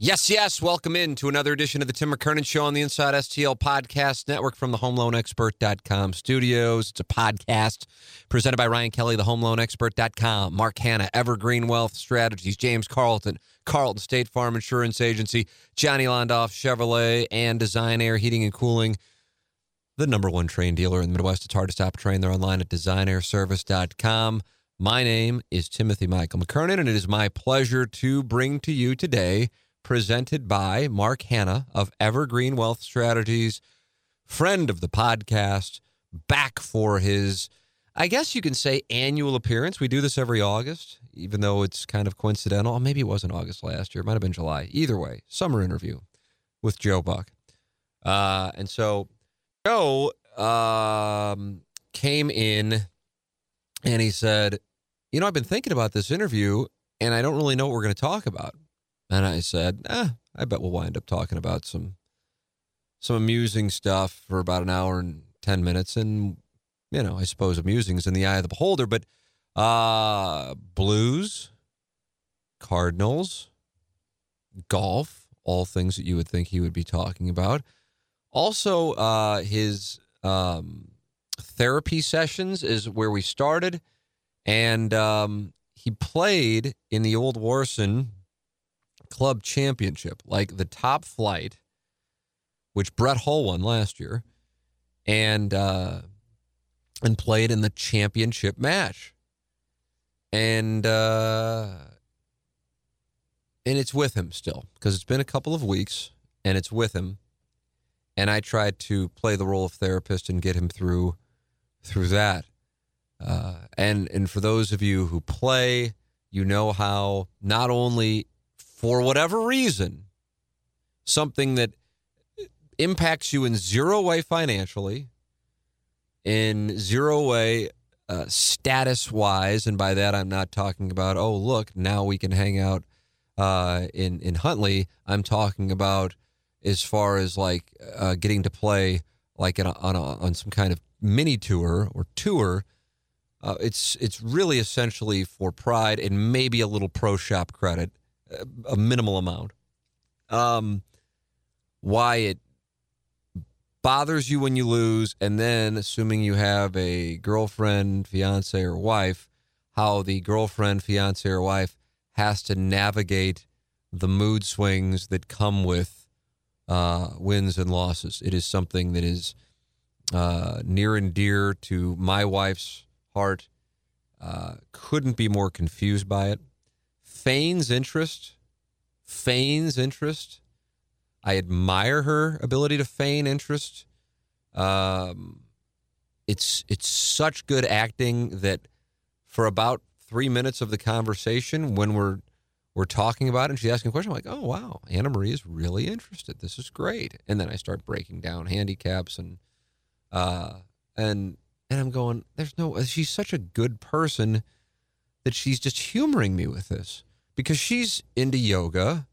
Yes, yes. Welcome in to another edition of the Tim McKernan Show on the Inside STL Podcast Network from the HomeLoanExpert.com studios. It's a podcast presented by Ryan Kelly, the HomeLoanExpert.com, Mark Hanna, Evergreen Wealth Strategies, James Carlton, Carlton State Farm Insurance Agency, Johnny Londoff Chevrolet, and Design Air Heating and Cooling, the number one Trane dealer in the Midwest. It's hard to stop a Trane. They're online at designairservice.com. My name is Timothy Michael McKernan, and it is my pleasure to bring to you today, presented by Mark Hanna of Evergreen Wealth Strategies, friend of the podcast, back for his, I guess you can say, annual appearance. We do this every August, even though it's kind of coincidental. Oh, maybe it wasn't August last year. It might have been July. Either way, summer interview with Joe Buck. Uh, and so Joe um, came in and he said, You know, I've been thinking about this interview and I don't really know what we're going to talk about. And I said, eh, I bet we'll wind up talking about some some amusing stuff for about an hour and 10 minutes. And, you know, I suppose amusing is in the eye of the beholder, but uh, blues, Cardinals, golf, all things that you would think he would be talking about. Also, uh, his um, therapy sessions is where we started. And um, he played in the Old Warson Club Championship, like the top flight, which Brett Hull won last year, and uh, and played in the championship match. And uh, and it's with him still because it's been a couple of weeks, and it's with him. And I tried to play the role of therapist and get him through through that. Uh, and and for those of you who play, you know how not only for whatever reason, something that impacts you in zero way financially, in zero way uh, status wise, and by that I'm not talking about oh look now we can hang out uh, in in Huntleigh. I'm talking about as far as like uh, getting to play like a, on a, on some kind of mini tour or tour. Uh, it's it's really essentially for pride and maybe a little pro shop credit, a minimal amount. Um, why it bothers you when you lose, and then assuming you have a girlfriend, fiance, or wife, how the girlfriend, fiance, or wife has to navigate the mood swings that come with uh, wins and losses. It is something that is uh, near and dear to my wife's heart. Uh, couldn't be more confused by it. Feigns interest, feigns interest. I admire her ability to feign interest. Um, it's it's such good acting that for about three minutes of the conversation, when we're we're talking about it and she's asking a question, I'm like, oh wow, Anna Marie is really interested. This is great. And then I start breaking down handicaps and uh and and I'm going, there's no she's such a good person that she's just humoring me with this. Because she's into yoga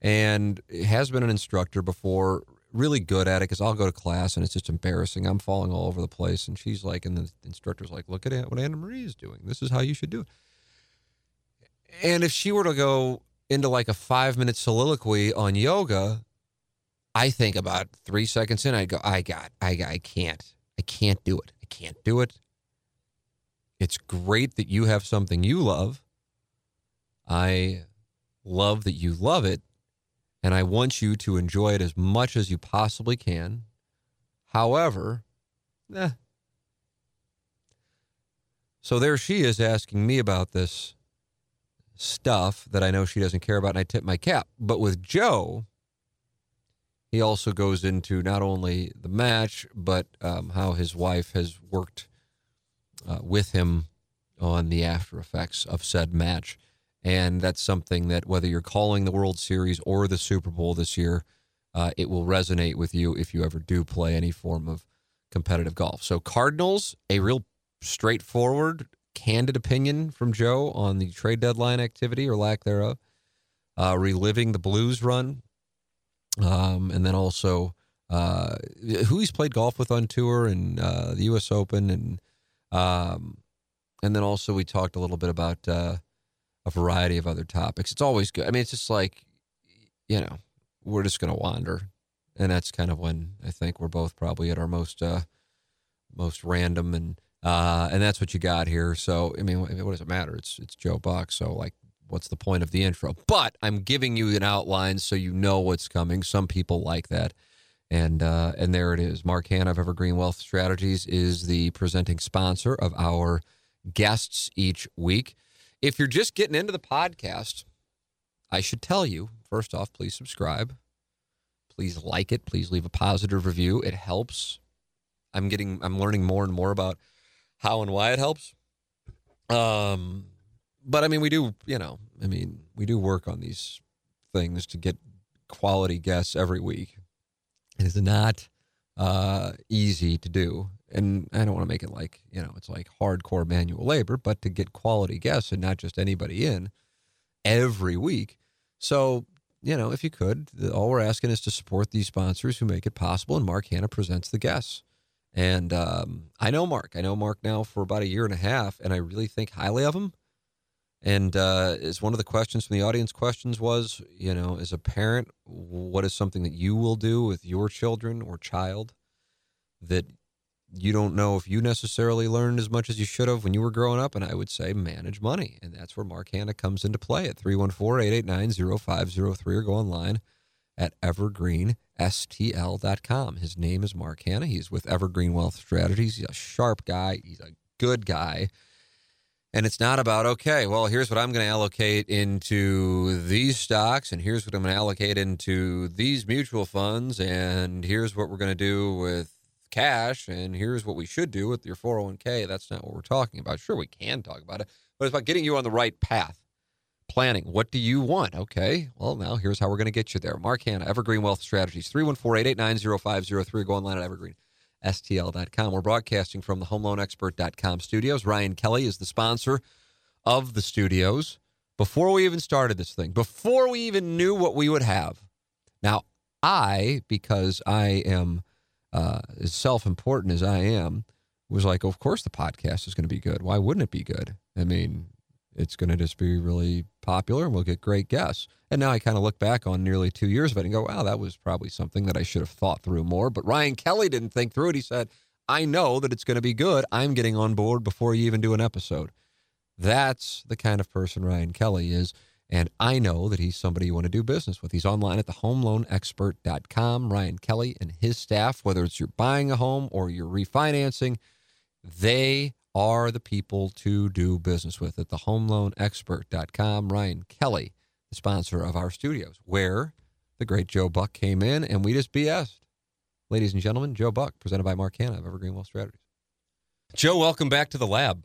and has been an instructor before, really good at it because I'll go to class and it's just embarrassing. I'm falling all over the place. And she's like, and the instructor's like, look at what Anna Marie is doing. This is how you should do it. And if she were to go into like a five minute soliloquy on yoga, I think about three seconds in, I go, I got, I, I can't, I can't do it. I can't do it. It's great that you have something you love. I love that you love it. And I want you to enjoy it as much as you possibly can. However, eh. So there she is asking me about this stuff that I know she doesn't care about, and I tip my cap. But with Joe, he also goes into not only the match, but um, how his wife has worked uh, with him on the after effects of said match. And that's something that whether you're calling the World Series or the Super Bowl this year, uh, it will resonate with you if you ever do play any form of competitive golf. So, Cardinals, a real straightforward, candid opinion from Joe on the trade deadline activity or lack thereof, uh, reliving the Blues run, um, and then also uh, who he's played golf with on tour and uh, the U.S. Open, and um, and then also we talked a little bit about uh, a variety of other topics. It's always good. I mean, it's just like you know we're just going to wander, and that's kind of when I think we're both probably at our most uh, most random and uh, and that's what you got here. So I mean, what does it matter? It's it's Joe Buck. So like, what's the point of the intro? But I'm giving you an outline so you know what's coming. Some people like that. And uh, and there it is. Mark Hanna of Evergreen Wealth Strategies is the presenting sponsor of our guests each week. If you're just getting into the podcast, I should tell you first off, please subscribe. Please like it. Please leave a positive review. It helps. I'm getting, I'm learning more and more about how and why it helps. Um, but I mean, we do, you know, I mean, we do work on these things to get quality guests every week. It is not uh, easy to do. And I don't want to make it like, you know, it's like hardcore manual labor, but to get quality guests and not just anybody in every week. So, you know, if you could, all we're asking is to support these sponsors who make it possible. And Mark Hanna presents the guests. And um, I know Mark. I know Mark now for about a year and a half, and I really think highly of him. And uh, is one of the questions from the audience questions was, you know, as a parent, what is something that you will do with your children or child that you don't know if you necessarily learned as much as you should have when you were growing up? And I would say manage money. And that's where Mark Hanna comes into play at 314 889 0503 or go online at evergreenstl.com. His name is Mark Hanna. He's with Evergreen Wealth Strategies. He's a sharp guy, he's a good guy. And it's not about, okay, well, here's what I'm going to allocate into these stocks, and here's what I'm going to allocate into these mutual funds, and here's what we're going to do with cash, and here's what we should do with your 401k. That's not what we're talking about. Sure, we can talk about it, but it's about getting you on the right path. Planning. What do you want? Okay. Well, now here's how we're going to get you there. Mark Hanna, Evergreen Wealth Strategies, 314 889 0503. Go online at evergreenstl.com. We're broadcasting from the homeloanexpert.com studios. Ryan Kelly is the sponsor of the studios. Before we even started this thing, before we even knew what we would have. Now, I, because I am uh, as self important as I am, was like, of course the podcast is going to be good. Why wouldn't it be good? I mean, it's going to just be really popular and we'll get great guests. And now I kind of look back on nearly two years of it and go, wow, that was probably something that I should have thought through more. But Ryan Kelly didn't think through it. He said, I know that it's going to be good. I'm getting on board before you even do an episode. That's the kind of person Ryan Kelly is. And I know that he's somebody you want to do business with. He's online at thehomeloanexpert.com. Ryan Kelly and his staff, whether it's you're buying a home or you're refinancing, they are the people to do business with at thehomeloanexpert.com. Ryan Kelly, the sponsor of our studios, where the great Joe Buck came in and we just BS'd. Ladies and gentlemen, Joe Buck, presented by Mark Hanna of Evergreen Wealth Strategies. Joe, welcome back to the lab.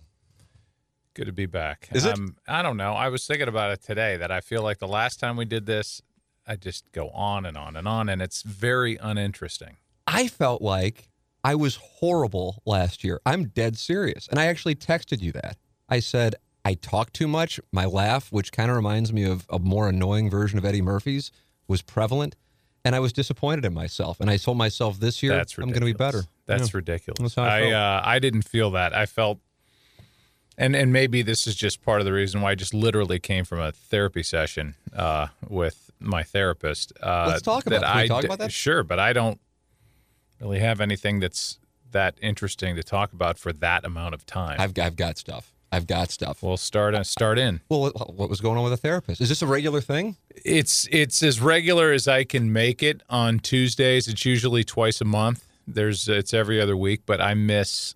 Good to be back. Is it? Um, I don't know. I was thinking about it today that I feel like the last time we did this, I just go on and on and on, and it's very uninteresting. I felt like I was horrible last year. I'm dead serious. And I actually texted you that. I said, I talk too much. My laugh, which kind of reminds me of a more annoying version of Eddie Murphy's, was prevalent. And I was disappointed in myself. And I told myself this year, That's I'm going to be better. That's Yeah. ridiculous. That's I I uh, I didn't feel that. I felt, and and maybe this is just part of the reason why I just literally came from a therapy session uh, with my therapist. Uh, Let's talk about that. Can we I talk d- about that? Sure, but I don't really have anything that's that interesting to talk about for that amount of time. I've, I've got stuff. I've got stuff. we'll start uh, start in. Well, what, what was going on with a therapist? Is this a regular thing? It's it's as regular as I can make it on Tuesdays. It's usually twice a month. There's it's every other week, but I miss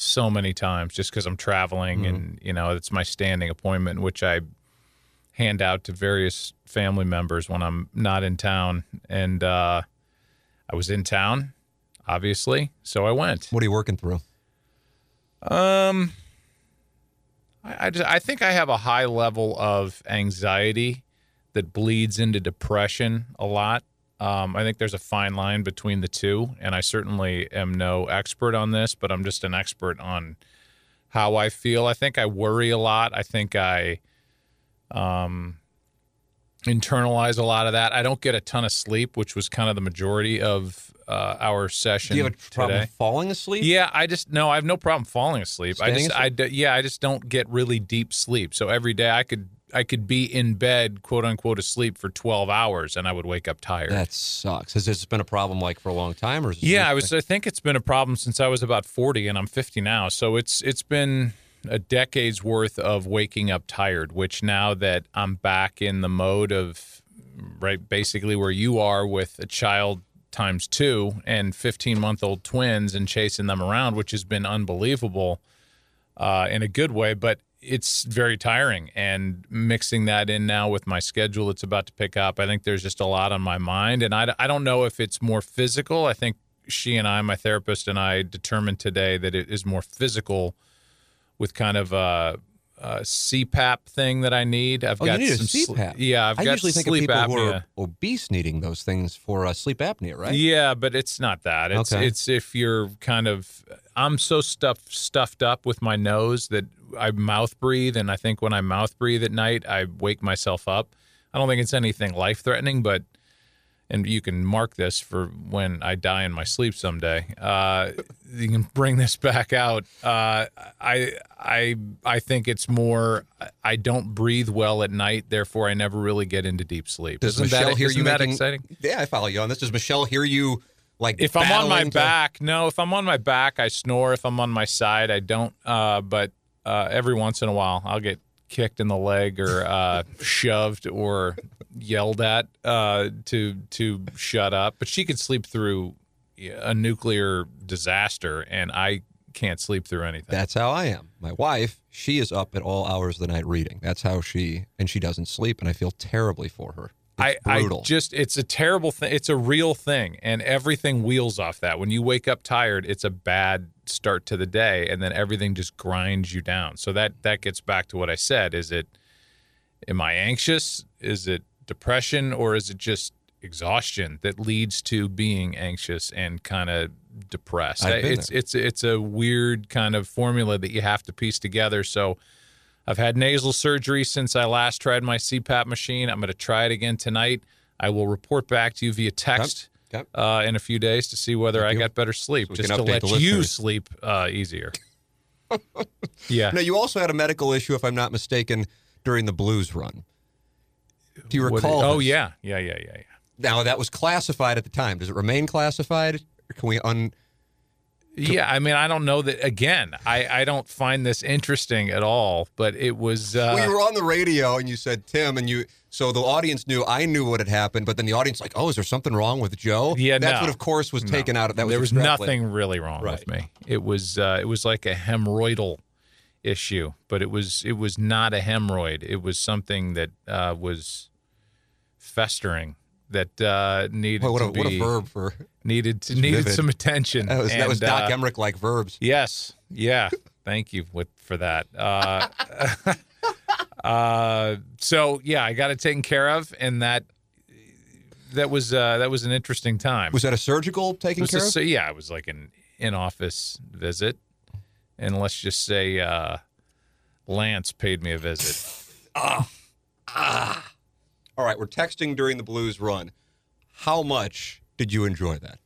so many times just because I'm traveling and you know it's my standing appointment, which I hand out to various family members when I'm not in town. And uh, I was in town, obviously, so I went. What are you working through? Um, I I, just, I think I have a high level of anxiety that bleeds into depression a lot. Um, I think there's a fine line between the two, and I certainly am no expert on this, but I'm just an expert on how I feel. I think I worry a lot. I think I um, internalize a lot of that. I don't get a ton of sleep, which was kind of the majority of uh, our session Do you have a problem today. falling asleep? Yeah, I just no, I have no problem falling asleep. I just I yeah, I just don't get really deep sleep. So every day I could I could be in bed, quote unquote, asleep for 12 hours and I would wake up tired. That sucks. Has this been a problem like for a long time, or is yeah, I was I think it's been a problem since I was about 40 and I'm 50 now. So it's it's been a decade's worth of waking up tired, which now that I'm back in the mode of right basically where you are with a child times 2 and 15 month old twins and chasing them around, which has been unbelievable uh, in a good way, but it's very tiring. And mixing that in now with my schedule that's about to pick up, I think there's just a lot on my mind. And I, I don't know if it's more physical. I think she and I, my therapist and I, determined today that it is more physical with kind of a, a CPAP thing that I need. I've Oh, got you need some sl- CPAP. yeah, I've I got usually think of sleep people apnea. who are obese needing those things for uh, sleep apnea, right? Yeah, but it's not that. It's Okay. it's if you're kind of I'm so stuffed stuffed up with my nose that I mouth breathe and I think when I mouth breathe at night I wake myself up. I don't think it's anything life threatening, but and you can mark this for when I die in my sleep someday. Uh, you can bring this back out. Uh, I I I think it's more. I don't breathe well at night, therefore I never really get into deep sleep. Does isn't Michelle that, hear you that making? exciting? Yeah, I follow you on this. Does Michelle hear you like if I'm on my to- back, no. If I'm on my back, I snore. If I'm on my side, I don't. Uh, but uh, every once in a while, I'll get kicked in the leg or uh, shoved or yelled at uh, to to shut up. But she could sleep through a nuclear disaster, and I can't sleep through anything. That's how I am. My wife, she is up at all hours of the night reading. That's how she, and she doesn't sleep, and I feel terribly for her. I, I just it's a terrible thing. It's a real thing, and everything wheels off that. When you wake up tired, it's a bad start to the day, and then everything just grinds you down. So that that gets back to what I said. Is it am I anxious? Is it depression, or is it just exhaustion that leads to being anxious and kind of depressed? It's it's it's a weird kind of formula that you have to piece together. So. I've had nasal surgery since I last tried my CPAP machine. I'm going to try it again tonight. I will report back to you via text Okay. uh, in a few days to see whether I you. got better sleep, So just to let you sleep uh, easier. yeah. Now, you also had a medical issue, if I'm not mistaken, during the Blues run. Do you recall? oh yeah, yeah, yeah, yeah, yeah. Now that was classified at the time. Does it remain classified? Or can we un? Yeah, I mean, I don't know that. Again, I, I don't find this interesting at all. But it was. Uh, you were on the radio and you said Tim, and you so the audience knew I knew what had happened, but then the audience like, oh, is there something wrong with Joe? Yeah, that's no. what, of course, was taken out. Of That was there was extrapolated. nothing really wrong Right. with me. It was uh, it was like a hemorrhoidal issue, but it was it was not a hemorrhoid. It was something that uh, was festering that uh, needed what, to a, be what a verb for needed to, needed vivid. some attention. that was that was Doc uh, Emrick like verbs. Yes. Yeah. Thank you with, for that. Uh, uh, so yeah, I got it taken care of, and that that was uh, that was an interesting time. Was that a surgical taking care just- of? so, yeah, it was like an in-office visit, and let's just say uh, Lance paid me a visit. All right, we're texting during the Blues run. How much did you enjoy that?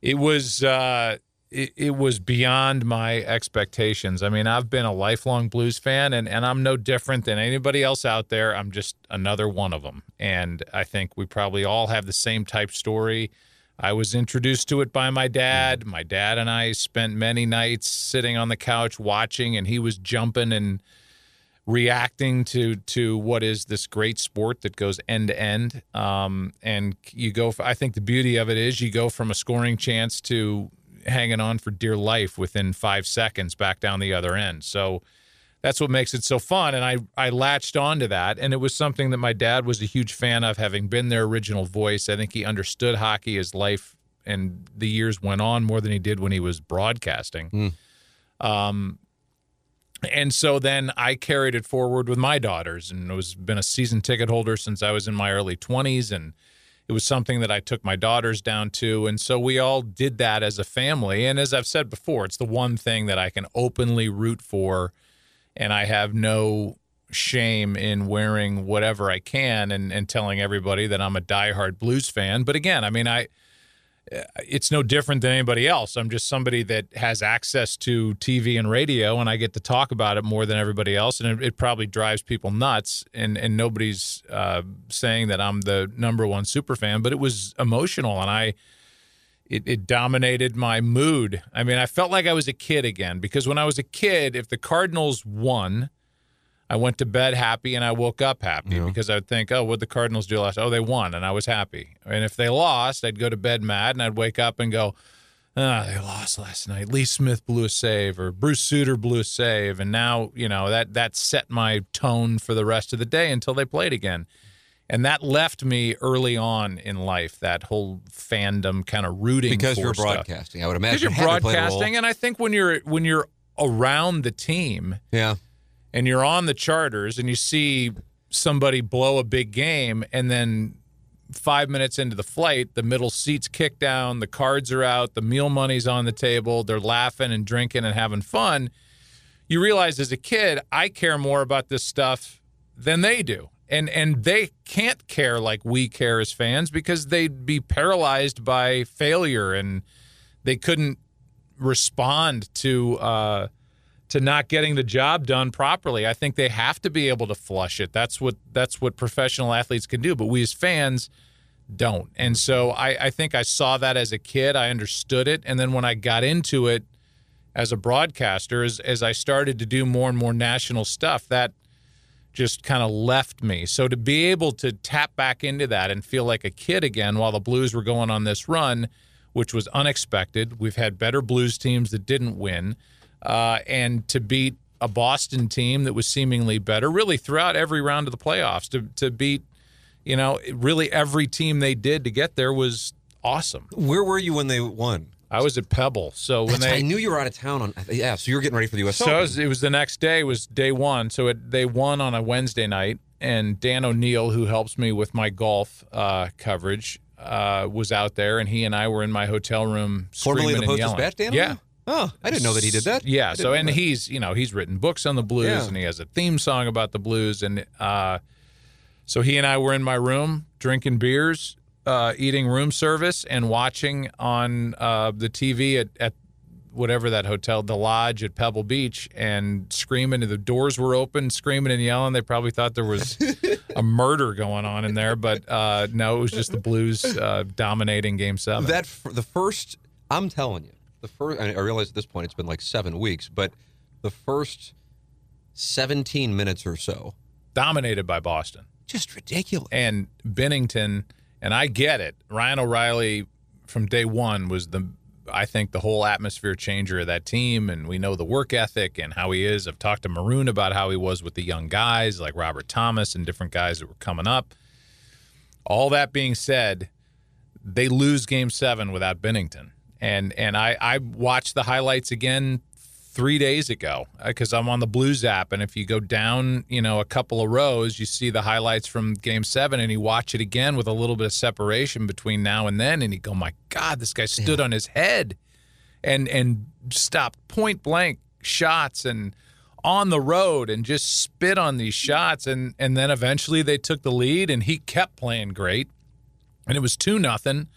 It was uh, it, it was beyond my expectations. I mean, I've been a lifelong blues fan, and and I'm no different than anybody else out there. I'm just another one of them, and I think we probably all have the same type story. I was introduced to it by my dad. My dad and I spent many nights sitting on the couch watching, and he was jumping and reacting to to what is this great sport that goes end to end. Um, and you go. I think the beauty of it is you go from a scoring chance to hanging on for dear life within five seconds back down the other end. So that's what makes it so fun. And I, I latched onto that. And it was something that my dad was a huge fan of, having been their original voice. I think he understood hockey as life and the years went on more than he did when he was broadcasting. Mm. Um, and so then I carried it forward with my daughters and it was been a season ticket holder since I was in my early 20s and it was something that I took my daughters down to and so we all did that as a family and as I've said before it's the one thing that I can openly root for and I have no shame in wearing whatever I can and, and telling everybody that I'm a diehard blues fan. But again, I mean, I it's no different than anybody else. I'm just somebody that has access to TV and radio, and I get to talk about it more than everybody else. And it, it probably drives people nuts. And and nobody's uh, saying that I'm the number one super fan, but it was emotional, and I it, it dominated my mood. I mean, I felt like I was a kid again because when I was a kid, if the Cardinals won, I went to bed happy and I woke up happy yeah. because I would think, oh, what the Cardinals do last? Oh, they won, and I was happy. And if they lost, I'd go to bed mad and I'd wake up and go, ah, oh, they lost last night. Lee Smith blew a save or Bruce Sutter blew a save, and now you know that that set my tone for the rest of the day until they played again and that left me early on in life. That whole fandom kind of rooting because you're stuff. broadcasting. I would imagine because you're broadcasting, and I think when you're when you're around the team, yeah, and you're on the charters, and you see somebody blow a big game, and then five minutes into the flight, the middle seats kick down, the cards are out, the meal money's on the table, they're laughing and drinking and having fun. You realize as a kid, I care more about this stuff than they do and and they can't care like we care as fans because they'd be paralyzed by failure and they couldn't respond to uh, to not getting the job done properly. I think they have to be able to flush it. That's what that's what professional athletes can do, but we as fans don't. And so I, I think I saw that as a kid. I understood it, and then when I got into it as a broadcaster, as as I started to do more and more national stuff, that just kind of left me. So to be able to tap back into that and feel like a kid again while the Blues were going on this run, which was unexpected. We've had better Blues teams that didn't win, uh, and to beat a Boston team that was seemingly better, really throughout every round of the playoffs. To to beat, you know, really every team they did to get there was awesome. Where were you when they won? I was at Pebble. So when they, I knew you were out of town on, yeah. So you were getting ready for the U.S. So it was, it was, the next day. Was day one. So it, they won on a Wednesday night, and Dan O'Neill, who helps me with my golf uh, coverage, uh, was out there, and he and I were in my hotel room. Formerly the Post's bat, Dan. Yeah. Oh, I didn't know that he did that. Yeah. So and that. he's you know he's written books on the blues, yeah. and he has a theme song about the blues, and uh, so he and I were in my room drinking beers uh, eating room service and watching on uh, the TV at, at whatever that hotel, the lodge at Pebble Beach, and screaming. The doors were open, screaming and yelling. They probably thought there was a murder going on in there, but uh, no, it was just the Blues uh, dominating Game Seven. That the first, I'm telling you, the first. I realize at this point it's been like seven weeks, but the first 17 minutes or so dominated by Boston, just ridiculous. And Binnington, and I get it. Ryan O'Reilly from day one was the I think the whole atmosphere changer of that team, and we know the work ethic and how he is. I've talked to Maroon about how he was with the young guys like Robert Thomas and different guys that were coming up. All that being said, they lose Game Seven without Binnington, and and I I watched the highlights again three days ago because uh, I'm on the Blues app, and if you go down, you know, a couple of rows, you see the highlights from Game Seven, and you watch it again with a little bit of separation between now and then, and you go, "My God, this guy stood yeah. on his head, and and stopped point blank shots and." on the road and just spit on these shots and and then eventually they took the lead and he kept playing great and it was 2 nothing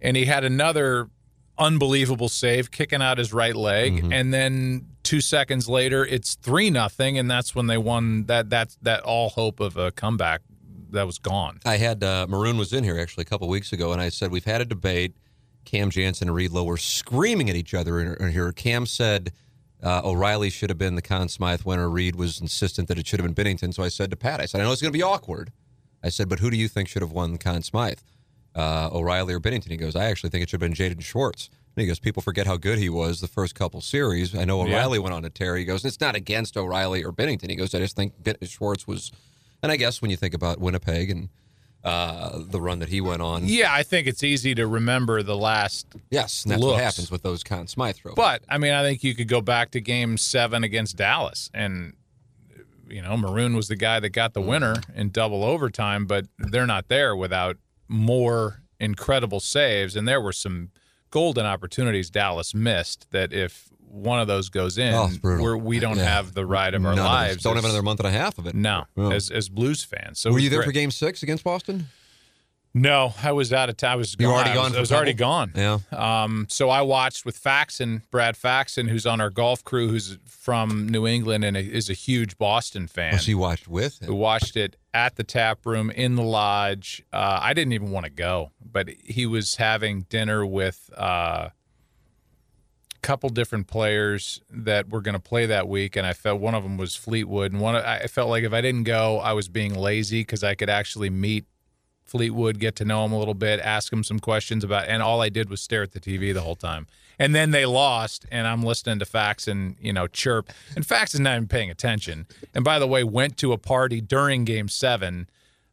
and he had another unbelievable save, kicking out his right leg, mm-hmm. and then two seconds later it's three nothing, and that's when they won. That that that all hope of a comeback that was gone. I had uh, Maroon was in here actually a couple weeks ago, and I said we've had a debate. Cam Janssen and Reed Low were screaming at each other in, here. Cam said uh, O'Reilly should have been the Conn Smythe winner. Reed was insistent that it should have been Binnington. So I said to Pat, I said, I know it's going to be awkward. I said, but who do you think should have won the Conn Smythe? Uh, O'Reilly or Binnington. He goes, I actually think it should have been Jaden Schwartz. And he goes, people forget how good he was the first couple series. I know Yeah. O'Reilly went on to tear. He goes, it's not against O'Reilly or Binnington. He goes, I just think Schwartz was. And I guess when you think about Winnipeg and uh, the run that he went on, Yeah, I think it's easy to remember the last yes, that's what happens with those Conn Smythe trophies. But I mean, I think you could go back to Game Seven against Dallas, and you know, Maroon was the guy that got the winner in double overtime. But they're not there without more incredible saves, and there were some golden opportunities Dallas missed. That if one of those goes in, Oh, we're, we don't Yeah. have the ride of our None of lives. don't have another month and a half of it. No, Yeah. as as Blues fans. So Were you there great. for Game Six against Boston? No, I was out of town. I was You gone. already I gone was, I was already gone. Yeah. Um, so I watched with Faxon, Brad Faxon, who's on our golf crew, who's from New England and is a huge Boston fan. So you watched with We him. watched it at the tap room in the lodge. Uh, I didn't even want to go, but he was having dinner with uh, a couple different players that were going to play that week, and I felt one of them was Fleetwood, and one I felt like if I didn't go, I was being lazy because I could actually meet Fleetwood, get to know him a little bit, ask him some questions about, and all I did was stare at the TV the whole time. And then they lost, and I'm listening to Fax and you know chirp, and Fax is not even paying attention. And by the way, went to a party during Game Seven,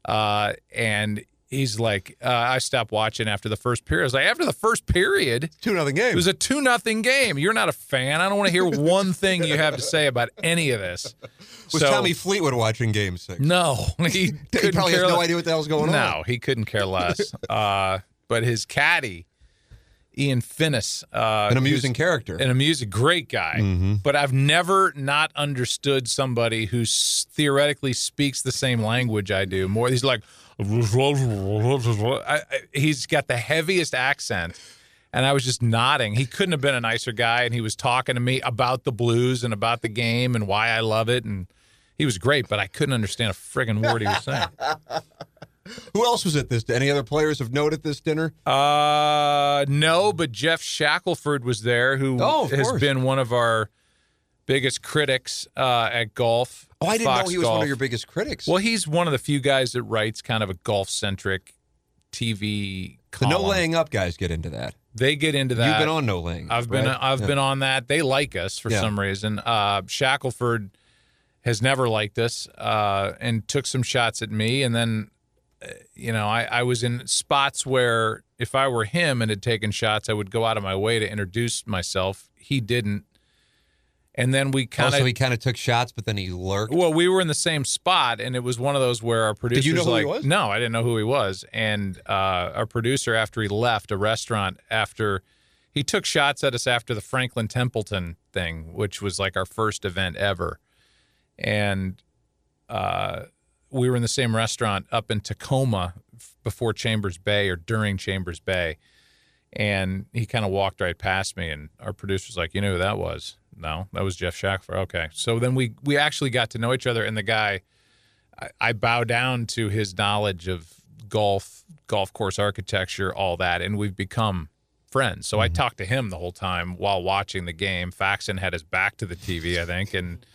uh, and he's like, uh, I stopped watching after the first period. I was like, after the first period, Two nothing game. it was a two nothing game. You're not a fan. I don't want to hear one thing you have to say about any of this. was So- Tommy Fleetwood watching Game Six? No, he, he probably has no idea what the hell's going on. no, he couldn't care less. uh, but his caddy, Ian Finnis, uh, An amusing character. an amusing, great guy. Mm-hmm. But I've never not understood somebody who s- theoretically speaks the same language I do. More, he's like, I, I, he's got the heaviest accent. And I was just nodding. He couldn't have been a nicer guy. And he was talking to me about the blues and about the game and why I love it. And he was great, but I couldn't understand a friggin' word he was saying. Who else was at this? Any other players of note at this dinner? Uh, no, but Geoff Shackelford was there, who Oh, has course. been one of our biggest critics uh, at golf. Oh, I didn't Fox know he was one of your biggest critics. Well, he's one of the few guys that writes kind of a golf centric TV the no laying up guys get into that. They get into that. You've been on no laying. I've been right? I've Yeah. been on that. They like us for Yeah. some reason. Uh, Shackelford has never liked us uh, and took some shots at me. And then, uh, you know, I, I was in spots where if I were him and had taken shots, I would go out of my way to introduce myself. He didn't. And then we kind of Oh, he kind of took shots, but then he lurked. well, we were in the same spot, and it was one of those where our producer you know who he like, was? "No, I didn't know who he was." And uh, our producer, after he left a restaurant, after he took shots at us after the Franklin Templeton thing, which was like our first event ever, and uh, we were in the same restaurant up in Tacoma before Chambers Bay or during Chambers Bay, and he kind of walked right past me, and our producer's like, "You know who that was?" No, that was Geoff Shackelford. Okay, so then we we actually got to know each other, and the guy, I, I bow down to his knowledge of golf, golf course architecture, all that, and we've become friends. So I talked to him the whole time while watching the game. Faxon had his back to the TV, I think, and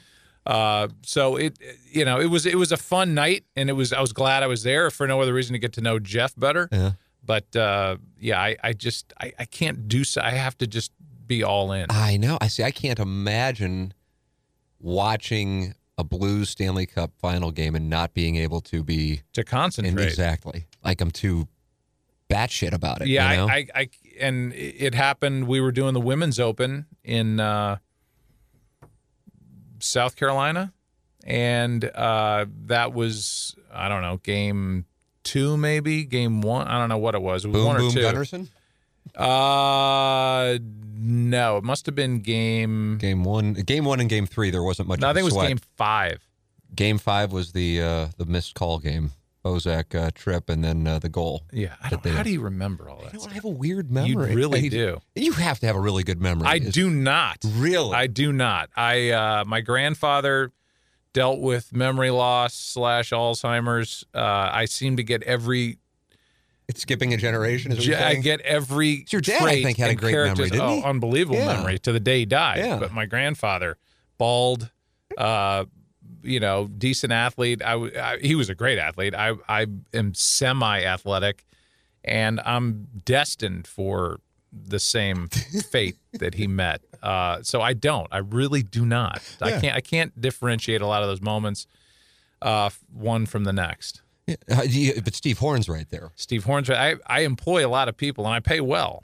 uh, so it you know it was it was a fun night, and it was I was glad I was there for no other reason to get to know Jeff better. Yeah. But uh, yeah, I, I just I, I can't do so. I have to just be all in. I know. I see. I can't imagine watching a Blues Stanley Cup final game and not being able to be to concentrate. exactly like I'm too batshit about it. Yeah, you know? I, I, I, and it happened. We were doing the women's open in uh, South Carolina, and uh, that was I don't know game two maybe game one. I don't know what it was. It was boom one or boom two. Gunnarsson. Uh, no, it must have been game. Game one, game one, and game three. There wasn't much. no, I of a think it was sweat. game five. Game five was the uh, the missed call game, Bozak uh, trip, and then uh, the goal. Yeah, I don't, they- how do you remember all I that? don't stuff? have a weird memory. You really I- do. You have to have a really good memory. I do not. Really? I do not. I uh, my grandfather dealt with memory loss slash Alzheimer's. Uh, I seem to get every skipping a generation. Is what Ja- you're I get every Your dad, I think, had a great memory, didn't oh, he? unbelievable Yeah. memory to the day he died. Yeah. But my grandfather, bald, uh, you know, decent athlete. I he was a great athlete. I I am semi athletic, and I'm destined for the same fate that he met. Uh, so I don't. I really do not. I can't. I can't differentiate a lot of those moments, uh, one from the next. Yeah, but Steve Horn's right there. Steve Horn's. I, I employ a lot of people and I pay well.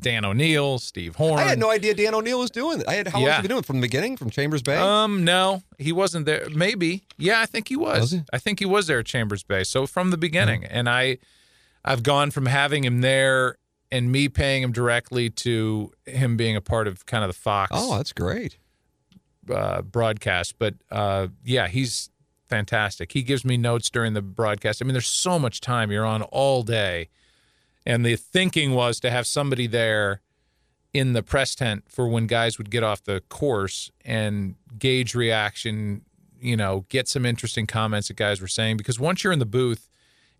Dan O'Neill, Steve Horn. I had no idea Dan O'Neill was doing it. I had how long Yeah. has he been doing it from the beginning, from Chambers Bay? Um, no, he wasn't there. Maybe. Yeah, I think he was. Was he? I think he was there at Chambers Bay. So from the beginning, and I, I've gone from having him there and me paying him directly to him being a part of kind of the Fox oh, that's great. uh, broadcast. But uh, yeah, he's fantastic. He gives me notes during the broadcast. I mean, there's so much time you're on all day, and the thinking was to have somebody there in the press tent for when guys would get off the course and gauge reaction. You know, get some interesting comments that guys were saying because once you're in the booth.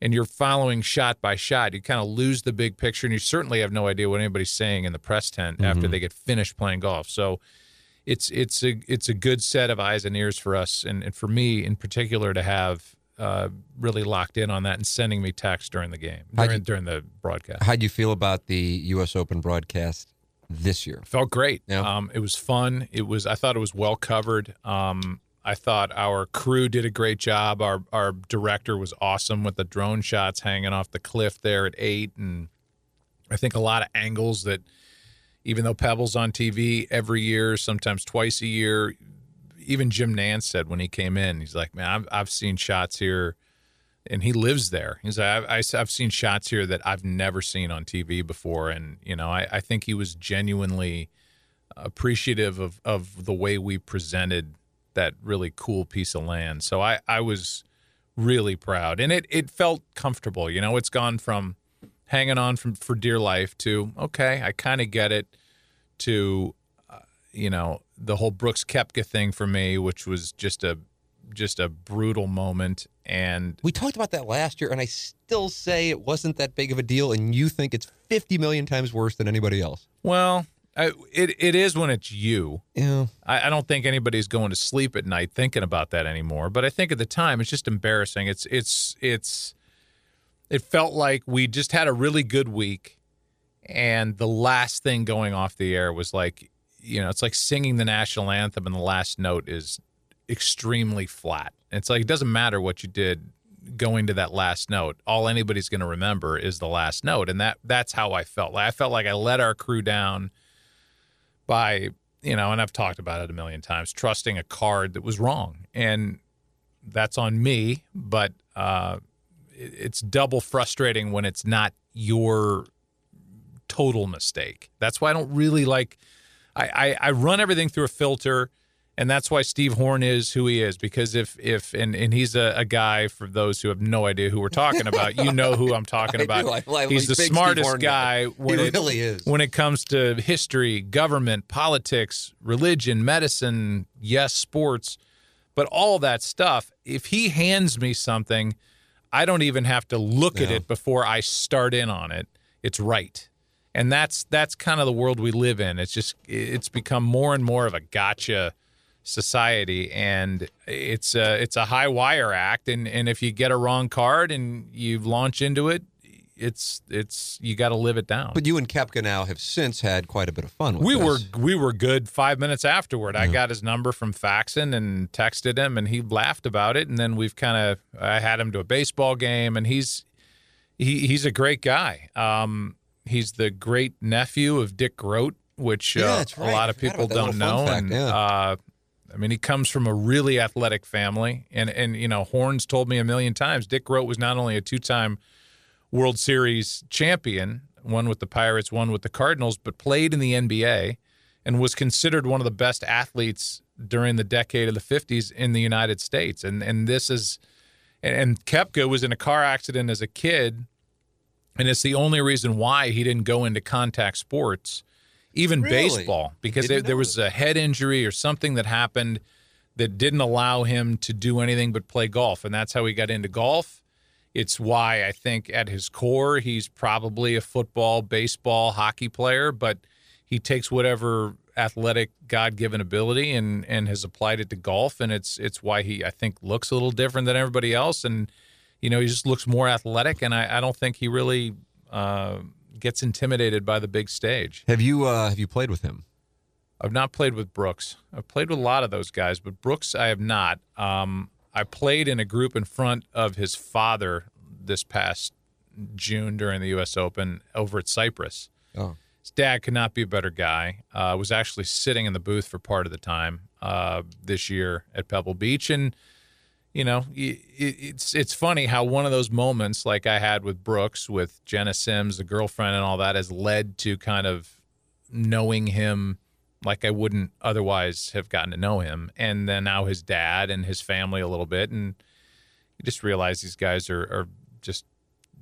And you're following shot by shot, you kind of lose the big picture, and you certainly have no idea what anybody's saying in the press tent after mm-hmm. they get finished playing golf. So, it's it's a it's a good set of eyes and ears for us, and, and for me in particular to have uh, really locked in on that and sending me texts during the game during, you- during the broadcast. How do you feel about the U.S. Open broadcast this year? Felt great. Yeah. Um, it was fun. It was. I thought it was well covered. Um, I thought our crew did a great job. Our our director was awesome with the drone shots hanging off the cliff there at eight, and I think a lot of angles that, even though Pebbles on TV every year, sometimes twice a year, even Jim Nantz said when he came in, he's like, man, I've I've seen shots here. And he lives there. He's like, I've, I've seen shots here that I've never seen on TV before, and you know, I, I think he was genuinely appreciative of of the way we presented that really cool piece of land. So I I was really proud, and it it felt comfortable. You know, it's gone from hanging on from for dear life to okay, I kind of get it. To uh, you know the whole Brooks Koepka thing for me, which was just a just a brutal moment, and We talked about that last year, and I still say it wasn't that big of a deal, and you think it's 50 million times worse than anybody else. well, I, it it is when it's you. Yeah. I, I don't think anybody's going to sleep at night thinking about that anymore. But I think at the time it's just embarrassing. It's it's it's it felt like we just had a really good week and the last thing going off the air was like you know, it's like singing the national anthem and the last note is extremely flat. It's like it doesn't matter what you did going to that last note. All anybody's going to remember is the last note and that that's how I felt. I felt like I let our crew down by you know, and I've talked about it a million times, trusting a card that was wrong, and that's on me. But uh, it's double frustrating when it's not your total mistake. That's why I don't really like. I, I, I run everything through a filter, and that's why Steve Horn is who he is. Because if if and and he's a, a guy for those who have no idea who we're talking about, you know who I'm talking I about. I- I- he's the smartest guy. when He it really is. when it comes to history, government, politics, religion, medicine, yes, sports, but all that stuff. If he hands me something, I don't even have to look at it before I start in on it. It's right. And that's that's kind of the world we live in. It's just it's become more and more of a gotcha society and it's a it's a high wire act and and if you get a wrong card and you launch into it it's it's you got to live it down. But you and Koepka now have since had quite a bit of fun with We this. were we were good five minutes afterward. I got his number from Faxon and texted him, and he laughed about it. And then we've kind of I had him to a baseball game, and he's he he's a great guy. Um, he's the great nephew of Dick Groat, which Yeah, uh, that's a lot of people don't know. fact, and yeah. uh, I mean, he comes from a really athletic family, and and you know, Horns told me a million times. Dick Groat was not only a two-time World Series champion, one with the Pirates, one with the Cardinals, but played in the NBA and was considered one of the best athletes during the decade of the 50s in the United States. And and this is and, and Koepka was in a car accident as a kid, and it's the only reason why he didn't go into contact sports, even Really? baseball, because there was a head injury or something that happened that didn't allow him to do anything but play golf, and that's how he got into golf It's why I think at his core he's probably a football, baseball, hockey player, but he takes whatever athletic God-given ability and and has applied it to golf and it's it's why he I think looks a little different than everybody else and you know he just looks more athletic and I, I don't think he really uh, gets intimidated by the big stage. Have you uh, have you played with him? I've not played with Brooks. I've played with a lot of those guys, but Brooks I have not. Um, I played in a group in front of his father this past June during the U.S. Open over at Cypress. Oh. His dad could not be a better guy. Uh, was actually sitting in the booth for part of the time uh, this year at Pebble Beach, and you know, it, it's it's funny how one of those moments, like I had with Brooks, with Jenna Sims, the girlfriend, and all that, has led to kind of knowing him like I wouldn't otherwise have gotten to know him, and then now his dad and his family a little bit, and you just realize these guys are, are just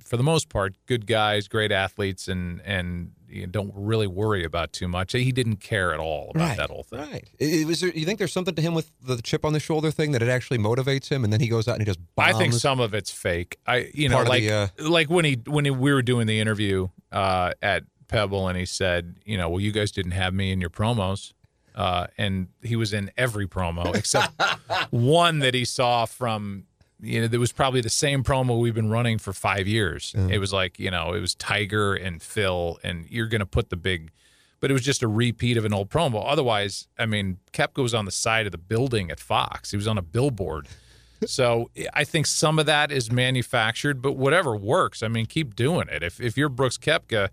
for the most part good guys, great athletes, and and you don't really worry about too much. He didn't care at all about right, that whole thing. Right. It, was there, you think there's something to him with the chip on the shoulder thing that it actually motivates him, and then he goes out and he just. Bombs? I think some of it's fake. I you know like the, uh, like when he when he, we were doing the interview uh, at Pebble, and he said, you know, well, you guys didn't have me in your promos. Uh, and he was in every promo except one that he saw from you know that was probably the same promo we've been running for five years. It was like you know it was tiger and phil and you're gonna put the big but it was just a repeat of an old promo. Otherwise i mean Koepka was on the side of the building at fox. He was on a billboard. So i think some of that is manufactured but whatever works i mean keep doing it. If, if you're brooks Koepka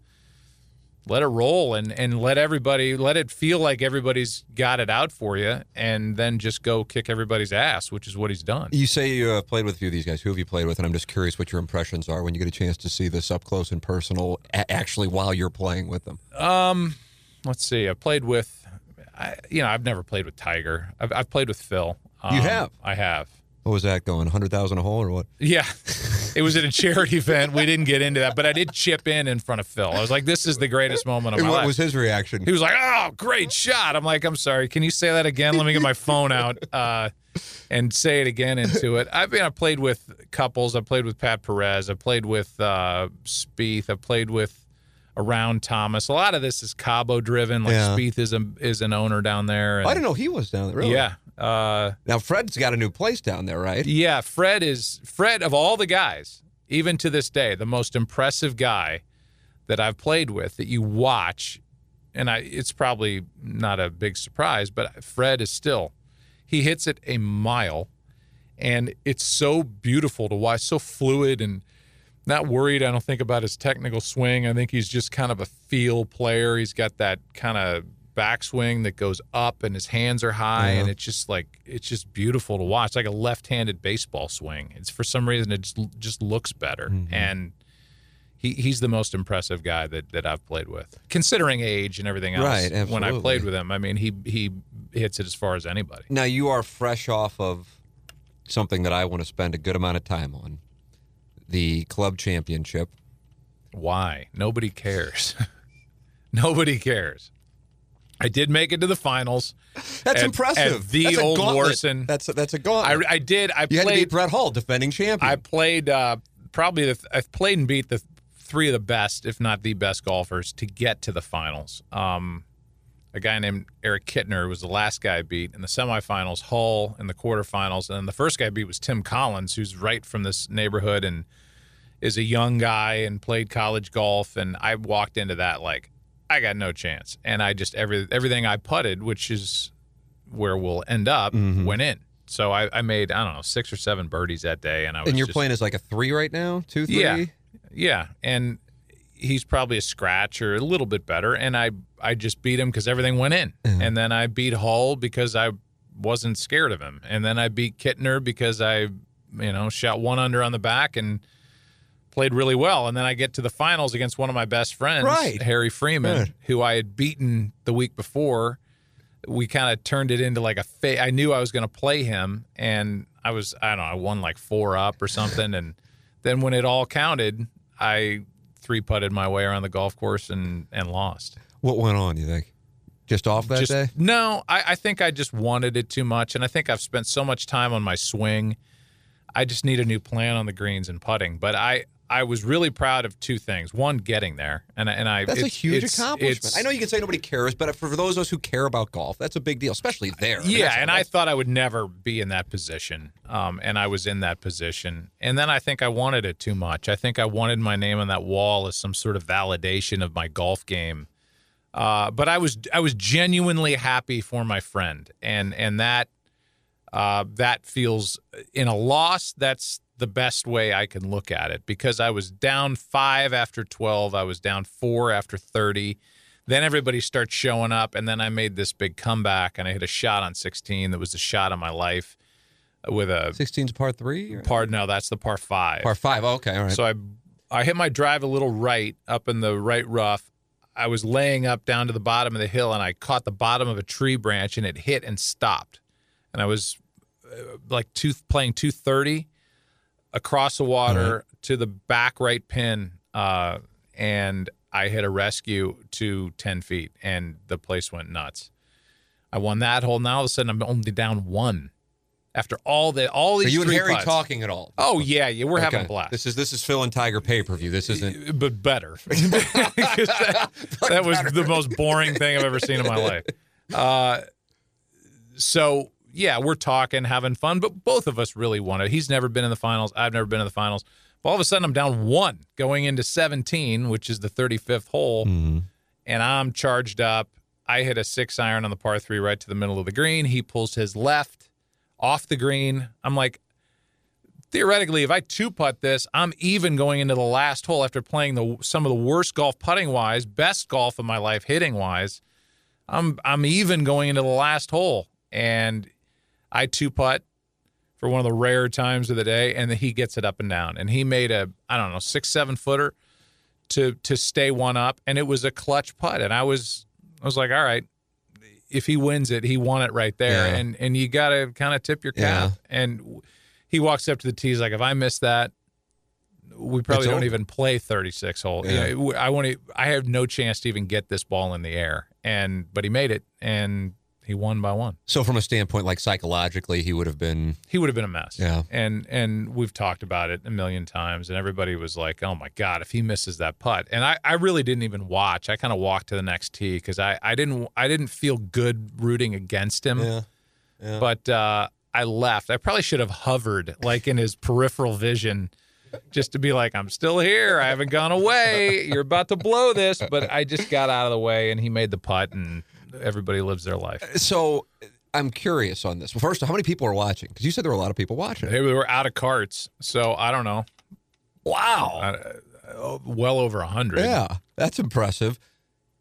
let it roll and and let everybody let it feel like everybody's got it out for you and then just go kick everybody's ass which is what he's done You say you uh, played with a few of these guys. Who have you played with? And I'm just curious what your impressions are when you get a chance to see this up close and personal, a- actually while you're playing with them. um let's see i played with I, you know i've never played with tiger i've, I've played with phil um, You have? i have What was that going? Hundred thousand a hole or what? yeah it was at a charity event we didn't get into that but i did chip in in front of phil i was like this is the greatest moment of And my what life was his reaction? He was like, "Oh, great shot!" I'm like, "I'm sorry. Can you say that again? Let me get my phone out uh, and say it again into it." I've been. I played with couples. I played with Pat Perez. I played with uh, Spieth. I played with around Thomas. A lot of this is Cabo driven. Like Yeah. Spieth is a is an owner down there. and- I didn't know he was down there. Really? Yeah. Uh, Now Fred's got a new place down there, right? yeah, Fred is Fred of all the guys, even to this day, the most impressive guy that I've played with that you watch, and I it's probably not a big surprise, but Fred is still he hits it a mile and it's so beautiful to watch, so fluid and not worried, I don't think about his technical swing. I think he's just kind of a feel player. He's got that kind of backswing that goes up and his hands are high and it's just like it's just beautiful to watch. It's like a left-handed baseball swing. It's for some reason it just just looks better. Mm-hmm. And he, he's the most impressive guy that, that I've played with, considering age and everything else. Right, When I played with him, I mean, he he hits it as far as anybody. Now you are fresh off of something that I want to spend a good amount of time on. The club championship. Why? Nobody cares. Nobody cares. I did make it to the finals. That's At- impressive. at the that's old gauntlet. Warson. That's a, that's a I, gauntlet. I did. I you had to beat played. Brett Hull, defending champion. I played uh, probably the. I played and beat the three of the best, if not the best golfers, to get to the finals. Um, a guy named Eric Kittner was the last guy I beat in the semifinals. Hull in the quarterfinals, and then the first guy I beat was Tim Collins, who's right from this neighborhood and is a young guy and played college golf. And I walked into that like I got no chance, and I just every everything I putted, which is where we'll end up, Mm-hmm. went in. So I, I made I don't know six or seven birdies that day, and I was and you're just- playing as like a three right now, two, three. yeah, yeah, and he's probably a scratch or a little bit better. And I I just beat him because everything went in, and then I beat Hull because I wasn't scared of him, and then I beat Kittner because I you know shot one under on the back and played really well. And then I get to the finals against one of my best friends, Right. Harry Freeman, who I had beaten the week before. We kind of turned it into like a fa- I knew I was going to play him, and I was I don't know I won like four up or something, and then when it all counted, I three putted my way around the golf course and and lost. What went on? You think? Just off that just day? no, I, I think I just wanted it too much, and I think I've spent so much time on my swing. I just need a new plan on the greens and putting. But I I was really proud of two things. One, getting there, and I- and I That's a huge it's- accomplishment. it's- I know you can say nobody cares, but for those of us who care about golf, that's a big deal, especially there. I mean, Yeah, and I thought I would never be in that position, um, and I was in that position. And then I think I wanted it too much. I think I wanted my name on that wall as some sort of validation of my golf game. Uh, but I was I was genuinely happy for my friend, and and that uh, that feels in a loss. That's the best way I can look at it because I was down five after twelve. I was down four after thirty. Then everybody starts showing up, and then I made this big comeback, and I hit a shot on sixteen that was the shot of my life with a 16's par three? Or? par. No, that's the par five. Par five. Oh, okay, all right. So I I hit my drive a little right up in the right rough. I was laying up down to the bottom of the hill and I caught the bottom of a tree branch and it hit and stopped. And I was uh, like two playing 230 across the water to the back right pin uh, and I hit a rescue to 10 feet and the place went nuts. I won that hole. Now all of a sudden I'm only down one after all the all Are these you and Harry putts. talking at all? Oh yeah, yeah, we're having a blast This is this is Phil and Tiger pay per view. This isn't. but better. that, that was the most boring thing I've ever seen in my life. Uh, so yeah, we're talking, having fun, but both of us really want it. He's never been in the finals. I've never been in the finals. But all of a sudden, I'm down one going into 17, which is the 35th hole, mm-hmm. and I'm charged up. I hit a six iron on the par three right to the middle of the green. He pulls his left off the green. I'm like, theoretically, if I two putt this, I'm even going into the last hole after playing the some of the worst golf putting wise, best golf of my life hitting wise. I'm I'm even going into the last hole, and I two putt for one of the rare times of the day, and then he gets it up and down, and he made a I don't know six seven footer to to stay one up, and it was a clutch putt, and I was I was like, all right. If he wins it, he won it right there, Yeah. and and you got to kind of tip your cap. And he walks up to the tee. He's like, if I miss that, we probably It's don't over. even play 36 hole. Yeah. You know, I want to. I have no chance to even get this ball in the air. And but he made it, and he won by one. So from a standpoint, like psychologically, he would have been. He would have been a mess. Yeah. And and we've talked about it a million times, and everybody was like, "Oh my god, if he misses that putt." And I, I really didn't even watch. I kind of walked to the next tee because I, I didn't I didn't feel good rooting against him. Yeah. but uh, I left. I probably should have hovered like in his peripheral vision just to be like, I'm still here. I haven't gone away. You're about to blow this. But I just got out of the way and he made the putt and everybody lives their life. So I'm curious on this. Well, first, how many people are watching? Because you said there were a lot of people watching. They were out of carts. So I don't know. Wow. Uh, well over a hundred. Yeah, that's impressive.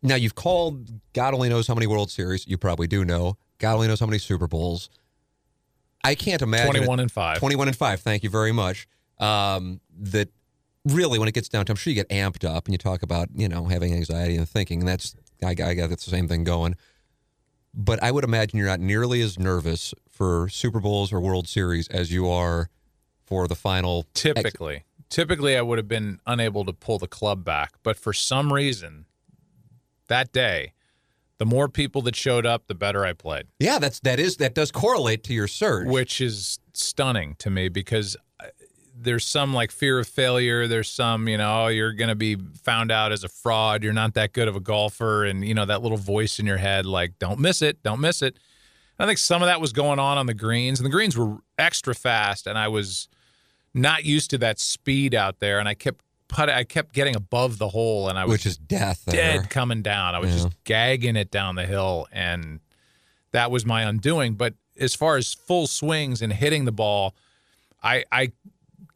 Now you've called God only knows how many World Series. You probably do know. God only knows how many Super Bowls. I can't imagine. 21 and five. 21 and 5. Thank you very much. Um, that really, when it gets down to, I'm sure you get amped up and you talk about, you know, having anxiety and thinking. And that's, I, I got the same thing going. But I would imagine you're not nearly as nervous for Super Bowls or World Series as you are for the final. Typically, typically I would have been unable to pull the club back, but for some reason, that day, the more people that showed up, the better I played, Yeah, that's that is that does correlate to your surge. which is stunning to me because there's some like fear of failure. There's some, you know, oh, you're going to be found out as a fraud. You're not that good of a golfer, and you know that little voice in your head like, "Don't miss it, don't miss it." I think some of that was going on on the greens, and the greens were extra fast, and I was not used to that speed out there, and I kept put I kept getting above the hole, and I was which is death. there. dead coming down. I was Yeah. just gagging it down the hill, and that was my undoing. But as far as full swings and hitting the ball, I I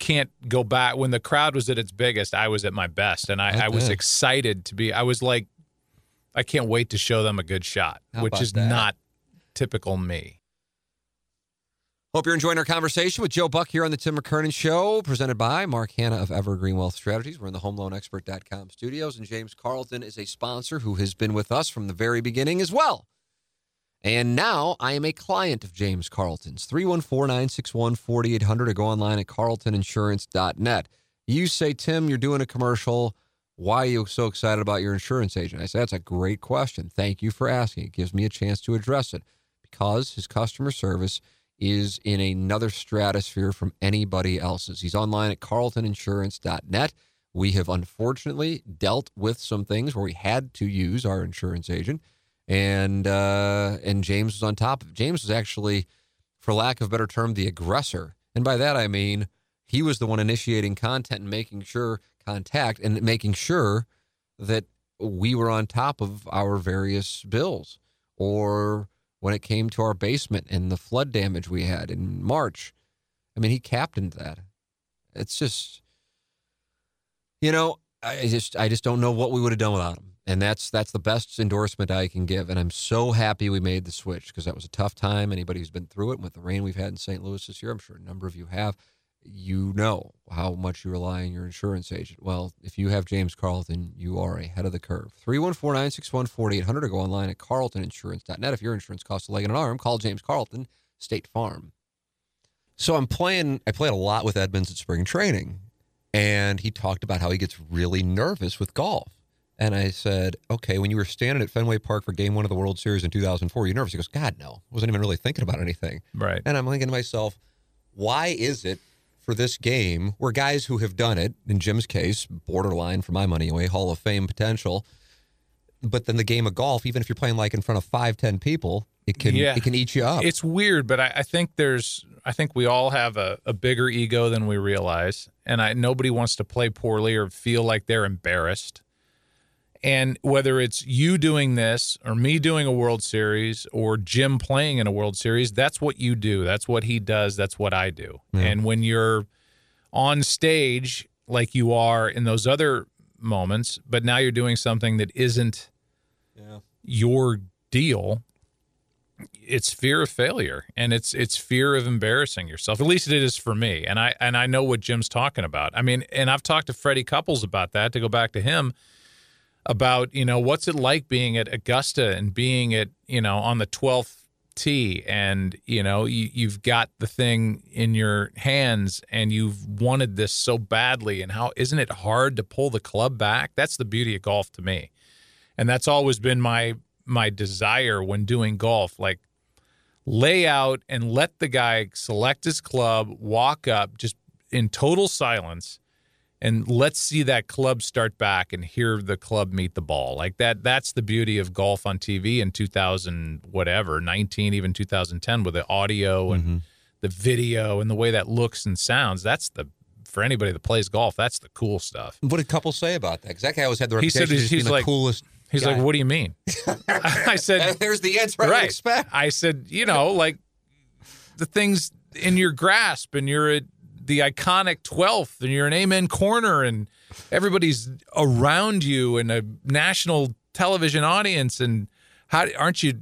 can't go back. When the crowd was at its biggest, I was at my best, and I, I was excited to be. I was like, I can't wait to show them a good shot, How which is that? not typical me. Hope you're enjoying our conversation with Joe Buck here on the Tim McKernan Show, presented by Mark Hanna of Evergreen Wealth Strategies. We're in the HomeLoanExpert.com studios, and James Carlton is a sponsor who has been with us from the very beginning as well. And now I am a client of James Carlton's. 314 961 4800 or go online at carltoninsurance.net. You say, Tim, you're doing a commercial. Why are you so excited about your insurance agent? I said, That's a great question. Thank you for asking. It gives me a chance to address it because his customer service is in another stratosphere from anybody else's. He's online at carltoninsurance.net. We have unfortunately dealt with some things where we had to use our insurance agent, and uh, and James was on top. James was actually, for lack of better term, the aggressor, and by that I mean he was the one initiating content and making sure contact and making sure that we were on top of our various bills, or when it came to our basement and the flood damage we had in March. I mean, he captained that. It's just you know, I just I just don't know what we would have done without him. And that's that's the best endorsement I can give. And I'm so happy we made the switch because that was a tough time. Anybody who's been through it with the rain we've had in St. Louis this year, I'm sure a number of you have. You know how much you rely on your insurance agent. Well, if you have James Carlton, you are ahead of the curve. 314 961 4800 or go online at carltoninsurance.net. If your insurance costs a leg and an arm, call James Carlton, State Farm. So I'm playing, I played a lot with Edmonds at spring training and he talked about how he gets really nervous with golf. And I said, okay, when you were standing at Fenway Park for game one of the World Series in 2004, you're nervous? He goes, God, no. I wasn't even really thinking about anything. Right. And I'm thinking to myself, why is it for this game where guys who have done it, in Jim's case, borderline for my money away, Hall of Fame potential, but then the game of golf, even if you're playing like in front of five, ten people, it can Yeah. it can eat you up. It's weird, but I, I think there's I think we all have a, a bigger ego than we realize. And I nobody wants to play poorly or feel like they're embarrassed. And whether it's you doing this or me doing a World Series or Jim playing in a World Series, that's what you do. That's what he does. That's what I do. And when you're on stage like you are in those other moments, but now you're doing something that isn't your deal, it's fear of failure and it's it's fear of embarrassing yourself. At least it is for me. And I and I know what Jim's talking about. I mean, and I've talked to Freddie Couples about that to go back to him about, you know, what's it like being at Augusta and being at, you know, on the 12th tee and, you know, you, you've got the thing in your hands and you've wanted this so badly and how isn't it hard to pull the club back? That's the beauty of golf to me. And that's always been my my desire when doing golf like lay out and let the guy select his club, walk up just in total silence and let's see that club start back and hear the club meet the ball. Like that that's the beauty of golf on TV in 2000 whatever, 19 even 2010 with the audio and mm-hmm. the video and the way that looks and sounds. That's the for anybody that plays golf, that's the cool stuff. what did couples say about that? Because that guy always had the He reputation said of just he's being the coolest. He's guy. like, "What do you mean?" I said, There's the answer I right. expect. I said, you know, like the things in your grasp, and you're at the iconic 12th, and you're an amen corner, and everybody's around you, and a national television audience, and how aren't you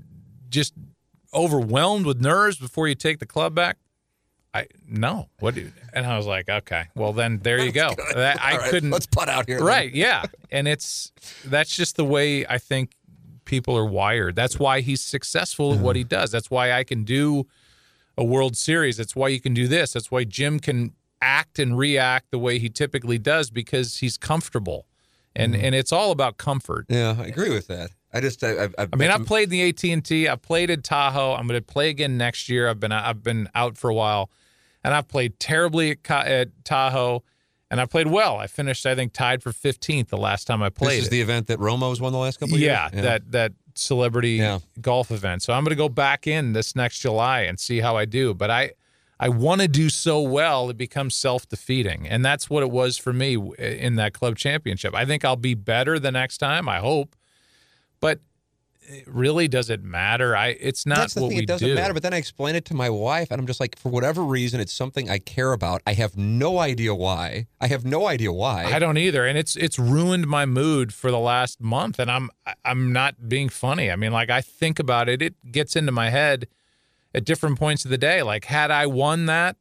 just overwhelmed with nerves before you take the club back? I no. What? Do you, and I was like, okay, well then there you go. That, I right, couldn't. Let's put out here. then. Right, yeah. And it's that's just the way I think people are wired. That's why he's successful at what mm-hmm. he does. That's why I can do a World Series. That's why you can do this. That's why Jim can act and react the way he typically does because he's comfortable. And mm. and it's all about comfort. Yeah, I agree with that. I just, I, I, I mean, I've played in the AT and T. I've played in Tahoe. I'm going to play again next year. I've been I've been out for a while, and I've played terribly at, at Tahoe, and I played well. I finished, I think, tied for 15th the last time I played. This is it. the event that Romo's won the last couple of yeah, years. that that celebrity Yeah. golf event. So I'm going to go back in this next July and see how I do. But I I want to do so well it becomes self defeating, and that's what it was for me in that club championship. I think I'll be better the next time. I hope, but it really does it matter? I it's not That's the what thing. we It doesn't do. matter. But then I explain it to my wife, and I'm just like, for whatever reason, it's something I care about. I have no idea why. I have no idea why. I don't either, and it's it's ruined my mood for the last month, and I'm I'm not being funny. I mean, like I think about it, it gets into my head at different points of the day. Like, had I won that,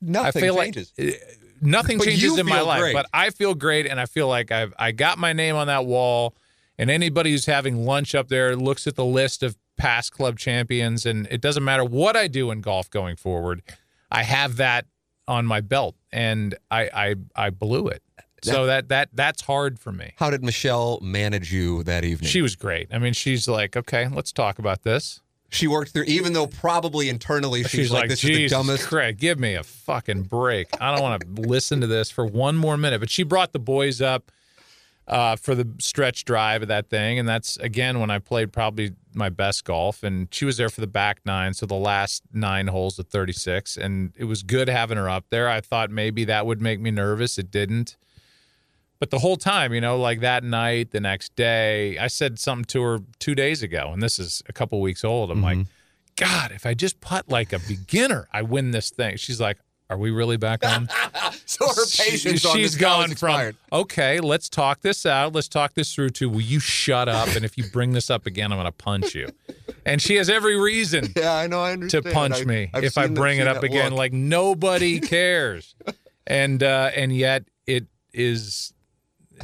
Nothing I feel changes. like uh, nothing But changes in my life, great. but I feel great, and I feel like I've I got my name on that wall, and anybody who's having lunch up there looks at the list of past club champions, and it doesn't matter what I do in golf going forward, I have that on my belt, and I I I blew it. So that that that's hard for me. How did Michelle manage you that evening? She was great. I mean, she's like, okay, let's talk about this. She worked through, even though probably internally she's, She's, like, "This is the dumbest." Craig, give me a fucking break. I don't want to listen to this for one more minute. But she brought the boys up uh, for the stretch drive of that thing, and that's again when I played probably my best golf. And she was there for the back nine, so the last nine holes of 36, and it was good having her up there. I thought maybe that would make me nervous. It didn't. But the whole time, you know, like that night, the next day, I said something to her two days ago, and this is a couple weeks old. I'm like, God, if I just putt like a beginner, I win this thing. She's like, Are we really back on? so her patience She- on she's gone from expired. okay, let's talk this out. Let's talk this through to will you shut up? And if you bring this up again, I'm going to punch you. And she has every reason Yeah, I know. I to punch I- me I've if I seen that- bring it up again. look. Like nobody cares, and uh, and yet it is.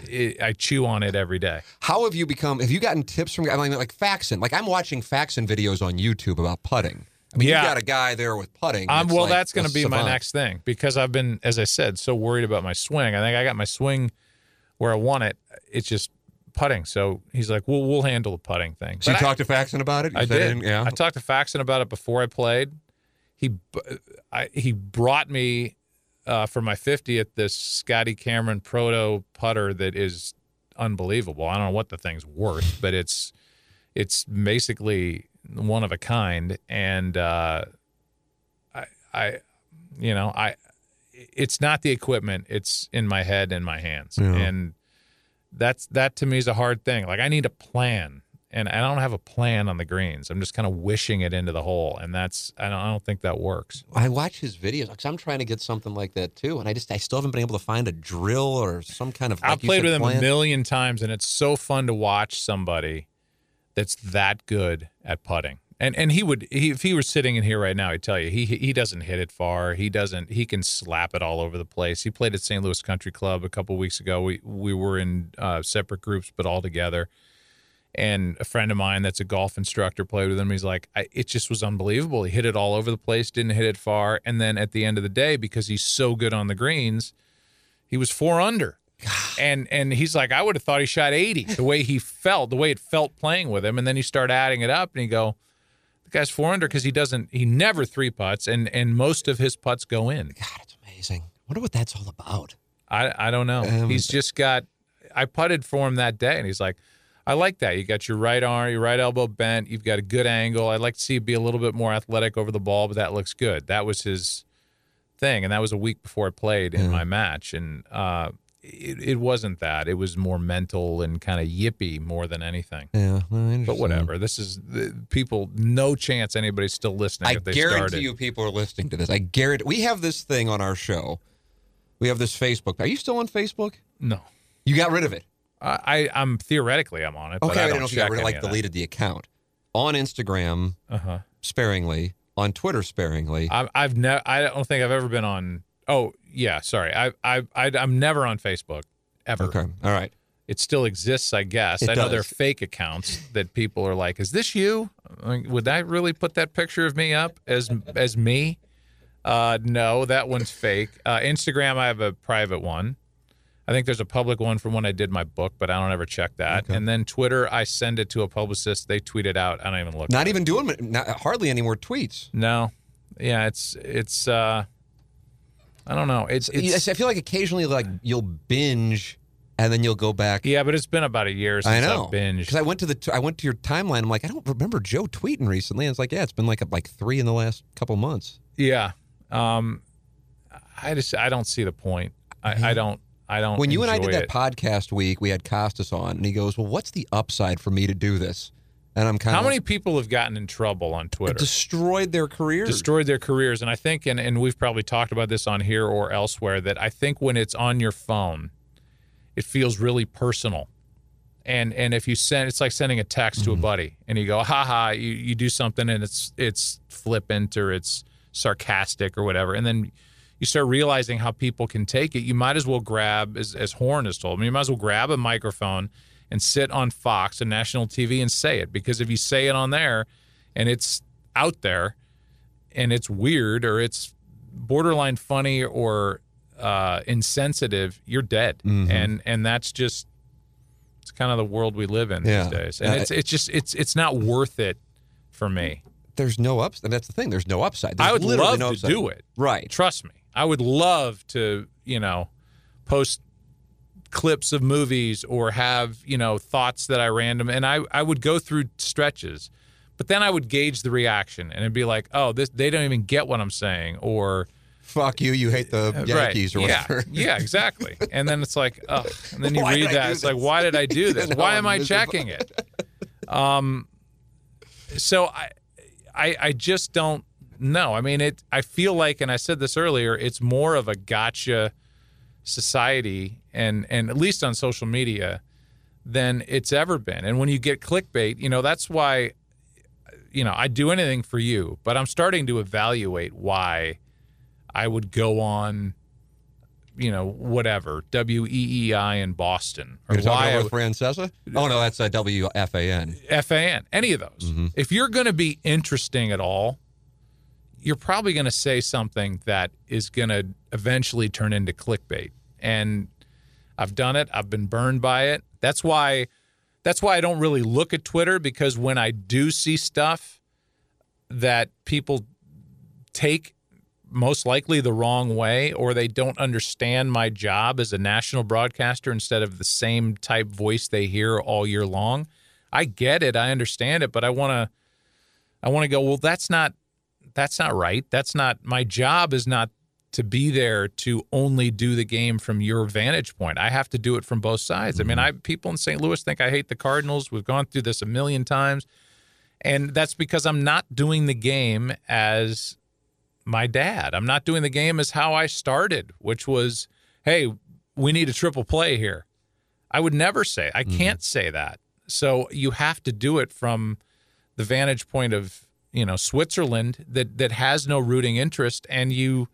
It, I chew on it every day. How have you become? Have you gotten tips from I mean, like Faxon? Like I'm watching Faxon videos on YouTube about putting. I mean, Yeah. you got a guy there with putting. Um, well, like that's going to be my next thing because I've been, as I said, so worried about my swing. I think I got my swing where I want it. It's just putting. So he's like, "Well, we'll handle the putting thing." So you I- talked to Faxon about it? You I did. it yeah. I talked to Faxon about it before I played. He, I, he brought me uh, for my 50th this Scotty Cameron Proto putter that is unbelievable. I don't know what the thing's worth, but it's it's basically one of a kind. And uh, I, I, you know, I, it's not the equipment; it's in my head and my hands, Yeah. and that's that to me is a hard thing. Like I need a plan, and I don't have a plan on the greens. I'm just kind of wishing it into the hole, and that's I don't I don't think that works. I watch his videos because I'm trying to get something like that too, and I just I still haven't been able to find a drill or some kind of. Like I've played with him plan. a million times, and it's so fun to watch somebody that's that good at putting. And and he would he, if he were sitting in here right now, he'd tell you he he doesn't hit it far. He doesn't he can slap it all over the place. He played at St. Louis Country Club a couple weeks ago. We we were in uh, separate groups but all together. And a friend of mine that's a golf instructor played with him. He's like, I, it just was unbelievable. He hit it all over the place, didn't hit it far, and then at the end of the day, because he's so good on the greens, he was four under. And and he's like, I would have thought he shot 80 the way he felt, the way it felt playing with him. And then you start adding it up and you go, the guy's four under because he doesn't, he never three putts and and most of his putts go in. God, it's amazing. wonder what that's all about. I I don't know. Um, he's just got. I putted for him that day, and he's like, "I like that. You got your right arm, your right elbow bent. You've got a good angle. I'd like to see you be a little bit more athletic over the ball, but that looks good." That was his thing, and that was a week before I played in my match, and uh, it, it wasn't that. It was more mental and kind of yippy more than anything. Yeah, But whatever. This is the, people. No chance anybody's still listening. I if they guarantee started. you, people are listening to this. I guarantee we have this thing on our show. We have this Facebook. Are you still on Facebook? No, You got rid of it. I, I I'm theoretically I'm on it. but Okay, I I don't know if you got check rid of, any like that. deleted the account on Instagram Uh huh. sparingly, on Twitter sparingly. I've, I've never. I don't think I've ever been on. Oh yeah, sorry. I I I I'm never on Facebook ever. Okay, all right. It still exists, I guess. It I know does. they're fake accounts that people are like, "Is this you?" Would I really put that picture of me up as as me? Uh, no, that one's fake. Uh, Instagram, I have a private one. I think there's a public one from when I did my book, but I don't ever check that. And then Twitter, I send it to a publicist. They tweet it out. I don't even look. Not at it. even doing not, hardly any more tweets. No. Yeah, it's it's. uh I don't know. It's, it's I feel like occasionally, like you'll binge, and then you'll go back. Yeah, but it's been about a year since I know. I've binged. because I went to the I went to your timeline. I'm like, I don't remember Joe tweeting recently. And it's like, yeah, it's been like like three in the last couple months. yeah, um, I just I don't see the point. I, I don't I don't. When you and I did that it. podcast week, we had Costas on, and he goes, "Well, what's the upside for me to do this?" And I'm kind how of How many people have gotten in trouble on Twitter? destroyed their careers. destroyed their careers. And I think, and, and we've probably talked about this on here or elsewhere, that I think when it's on your phone, it feels really personal. And and if you send, it's like sending a text Mm-hmm. to a buddy, and you go, "Ha ha," you, you do something, and it's it's flippant or it's sarcastic or whatever, and then you start realizing how people can take it. You might as well grab, as as Horn has told me, you might as well grab a microphone and sit on Fox and national TV and say it, because if you say it on there, and it's out there, and it's weird or it's borderline funny or uh, insensitive, you're dead. Mm-hmm. And and that's just it's kind of the world we live in Yeah. these days. And Uh, it's it's just it's it's not worth it for me. there's no upside. That's the thing. There's no upside. There's I would love no to upside. do it. Right. Trust me. I would love to, you know, post clips of movies or have, you know, thoughts that I random and I, I would go through stretches. But then I would gauge the reaction and it'd be like, oh, this they don't even get what I'm saying or Fuck you. You hate the Yankees right. or whatever. Yeah, yeah, exactly. And then it's like, oh, and then you Why read that. It's like, why did I do this? Why am I checking it? Um, so I, I, I just don't know. I mean, it. I feel like, and I said this earlier, it's more of a gotcha society, and and at least on social media, than it's ever been. And when you get clickbait, you know that's why. You know, I'd do anything for you, but I'm starting to evaluate why I would go on, you know, whatever WEEI in Boston or You're talking why I about Francesa? Oh no, that's a W F A N. F A N. Any of those. Mm-hmm. If you're going to be interesting at all, you're probably going to say something that is going to eventually turn into clickbait. And I've done it. I've been burned by it. That's why that's why I don't really look at Twitter because when I do see stuff that people take most likely the wrong way or they don't understand my job as a national broadcaster instead of the same type voice they hear all year long. I get it, I understand it, but I want to I want to go, well that's not that's not right. That's not my job is not to be there to only do the game from your vantage point. I have to do it from both sides. I mean, mm-hmm. I people in St. Louis think I hate the Cardinals. We've gone through this a million times. And that's because I'm not doing the game as my dad. I'm not doing the game as how I started, which was, hey, we need a triple play here. I would never say. I mm-hmm. can't say that. So you have to do it from the vantage point of, you know, Switzerland that that has no rooting interest and you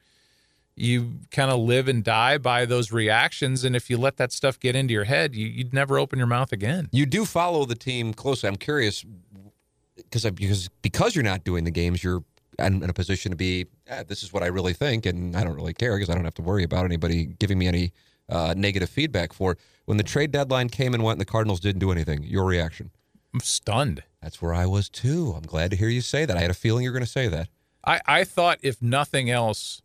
you kind of live and die by those reactions and if you let that stuff get into your head, you, you'd never open your mouth again. You do follow the team closely. I'm curious because because because you're not doing the games, you're in, a position to be. "Ah, this is what I really think, and I don't really care because I don't have to worry about anybody giving me any uh, negative feedback for. When the trade deadline came and went, and the Cardinals didn't do anything. Your reaction? I'm stunned. That's where I was too. I'm glad to hear you say that. I had a feeling you're going to say that. I, I thought if nothing else,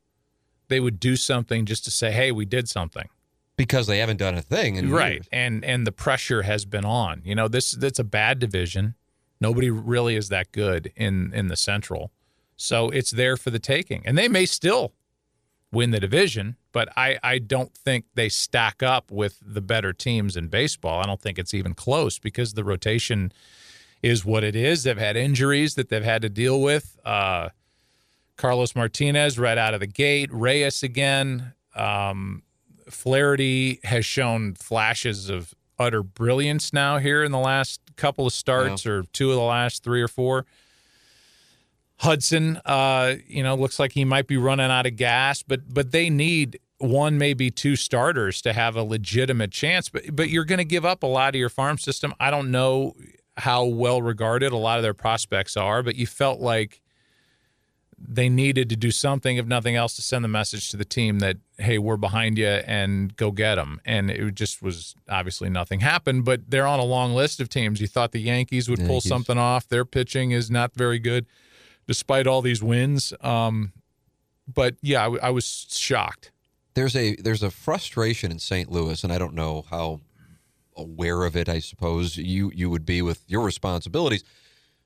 they would do something just to say, "Hey, we did something." Because they haven't done a thing, in right, years. and and the pressure has been on. You know, this that's a bad division. Nobody really is that good in in the Central, so it's there for the taking, and they may still win the division. But I I don't think they stack up with the better teams in baseball. I don't think it's even close because the rotation is what it is. They've had injuries that they've had to deal with. Uh, Carlos Martinez right out of the gate, Reyes again. Um, Flaherty has shown flashes of utter brilliance now here in the last couple of starts or two of the last three or four. Hudson, uh, you know, looks like he might be running out of gas, but but they need one, maybe two starters to have a legitimate chance. But but you're going to give up a lot of your farm system. I don't know how well regarded a lot of their prospects are, but you felt like they needed to do something, if nothing else, to send the message to the team that hey, we're behind you and go get them. And it just was obviously nothing happened. But they're on a long list of teams. You thought the Yankees would pull something off. Their pitching is not very good, despite all these wins. Um, but yeah, I, was shocked. there's a there's a frustration in St. Louis, and I don't know how aware of it. I suppose you you would be with your responsibilities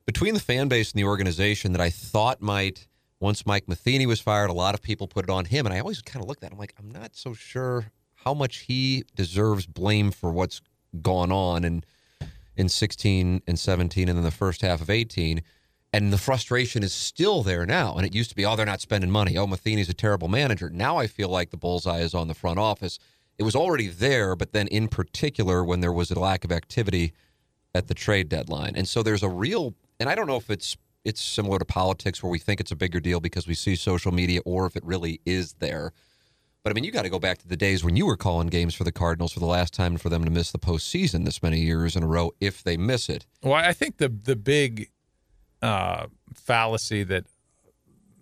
between the fan base and the organization that I thought might once Mike Matheny was fired, a lot of people put it on him, and I always kind of looked at I'm like I'm not so sure how much he deserves blame for what's gone on in in 16 and 17, and then the first half of 18. And the frustration is still there now. And it used to be, oh, they're not spending money. Oh, Matheny's a terrible manager. Now I feel like the bullseye is on the front office. It was already there, but then in particular when there was a lack of activity at the trade deadline. And so there's a real, and I don't know if it's it's similar to politics where we think it's a bigger deal because we see social media, or if it really is there. But I mean, you got to go back to the days when you were calling games for the Cardinals for the last time for them to miss the postseason this many years in a row, if they miss it. Well, I think the the big uh, fallacy that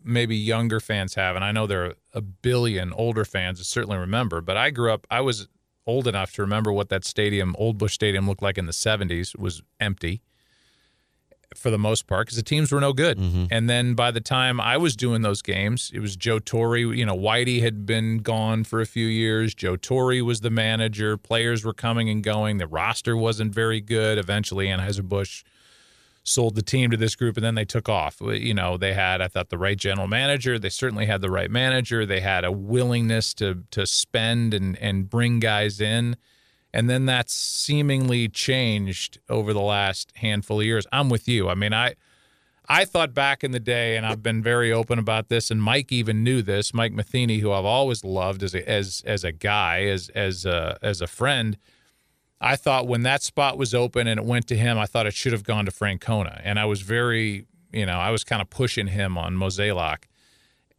maybe younger fans have, and I know there are a billion older fans that certainly remember, but I grew up, I was old enough to remember what that stadium, Old Bush Stadium, looked like in the 70s. It was empty. for the most part because the teams were no good. Mm-hmm. And then by the time I was doing those games, it was Joe Torre. You know, Whitey had been gone for a few years. Joe Torre was the manager. Players were coming and going. The roster wasn't very good. Eventually, Anheuser Busch sold the team to this group, and then they took off. You know, they had I thought the right general manager. They certainly had the right manager. They had a willingness to to spend and and bring guys in and then that's seemingly changed over the last handful of years. I'm with you. I mean, I I thought back in the day, and I've been very open about this, and Mike even knew this. Mike Matheny, who I've always loved as a, as as a guy, as as a, as a friend. I thought when that spot was open and it went to him, I thought it should have gone to Francona, and I was very, you know, I was kind of pushing him on Mozeliak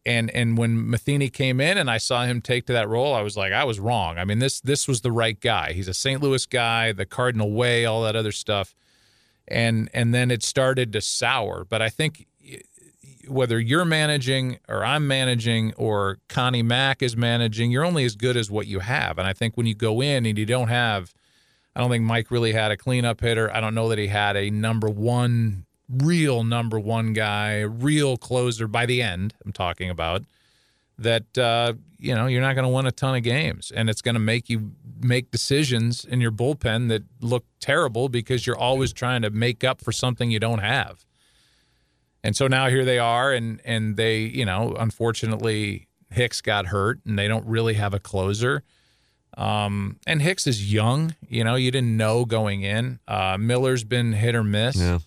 and and when Matheny came in and I saw him take to that role, I was like, I was wrong. I mean, this this was the right guy. He's a St. Louis guy, the Cardinal way, all that other stuff, and and then it started to sour. But I think whether you're managing or I'm managing or Connie Mack is managing, you're only as good as what you have. And I think when you go in and you don't have, I don't think Mike really had a cleanup hitter. I don't know that he had a number one real number one guy, real closer by the end, I'm talking about, that, uh, you know, you're not going to win a ton of games. And it's going to make you make decisions in your bullpen that look terrible because you're always trying to make up for something you don't have. And so now here they are, and and they, you know, unfortunately Hicks got hurt, and they don't really have a closer. Um, and Hicks is young, you know, you didn't know going in. Uh, Miller's been hit or miss. Yeah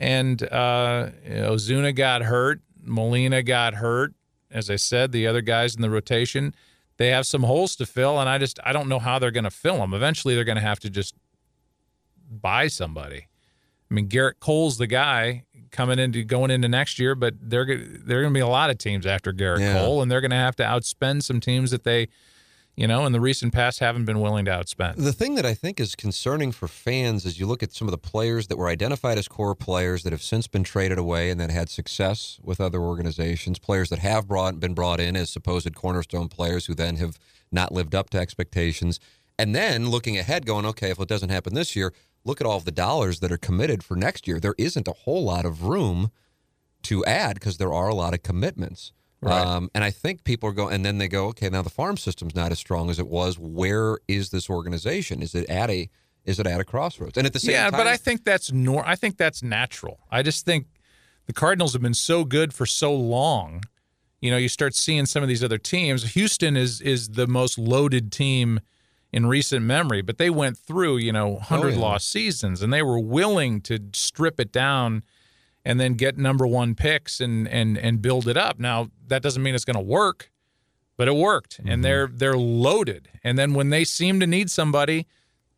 and uh, Ozuna got hurt. Molina got hurt. As I said, the other guys in the rotation, they have some holes to fill, and I just I don't know how they're going to fill them. Eventually, they're going to have to just buy somebody. I mean, Gerrit Cole's the guy coming into going into next year, but they're they're going to be a lot of teams after Gerrit yeah. Cole, and they're going to have to outspend some teams that they you know, in the recent past haven't been willing to outspend. The thing that I think is concerning for fans is you look at some of the players that were identified as core players that have since been traded away and that had success with other organizations, players that have brought been brought in as supposed cornerstone players who then have not lived up to expectations. And then looking ahead, going, okay, if it doesn't happen this year, look at all of the dollars that are committed for next year. There isn't a whole lot of room to add because there are a lot of commitments. Right. Um, and I think people are going, and then they go, okay, now the farm system's not as strong as it was. Where is this organization? Is it at a is it at a crossroads? And at the same time. yeah, time, but I think that's nor I think that's natural. I just think the Cardinals have been so good for so long. You know, you start seeing some of these other teams. Houston is is the most loaded team in recent memory, but they went through you know hundred oh, yeah. lost seasons, and they were willing to strip it down and then get number one picks and and and build it up. Now that doesn't mean it's going to work, but it worked, mm-hmm. and they're they're loaded. And then when they seem to need somebody,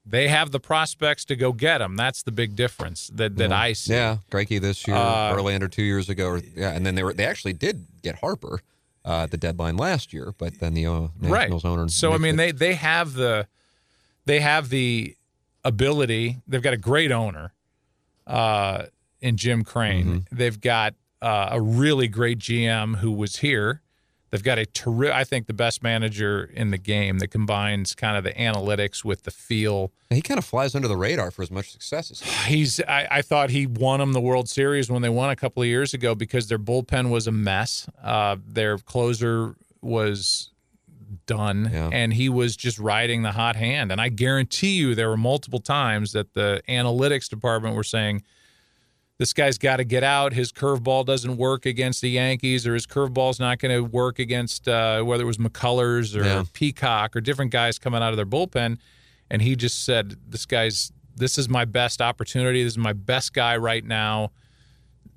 they have the prospects to go get them. That's the big difference that that yeah. I see. Yeah, Greinke this year, uh, Verlander two years ago, or, yeah, and then they were they actually did get Harper uh, at the deadline last year, but then the uh, Nationals right. owner. So I mean, it. they they have the they have the ability. They've got a great owner. Uh, in Jim Crane. Mm-hmm. They've got uh, a really great GM who was here. They've got a terrific, I think, the best manager in the game that combines kind of the analytics with the feel. He kind of flies under the radar for as much success as he. He's. I, I, thought he won them the World Series when they won a couple of years ago because their bullpen was a mess. Uh, their closer was done, yeah. and he was just riding the hot hand. And I guarantee you, there were multiple times that the analytics department were saying this guy's got to get out. His curveball doesn't work against the Yankees, or his curveball's not going to work against uh, whether it was McCullers or yeah. Peacock or different guys coming out of their bullpen. And he just said, "This guy's this is my best opportunity. This is my best guy right now.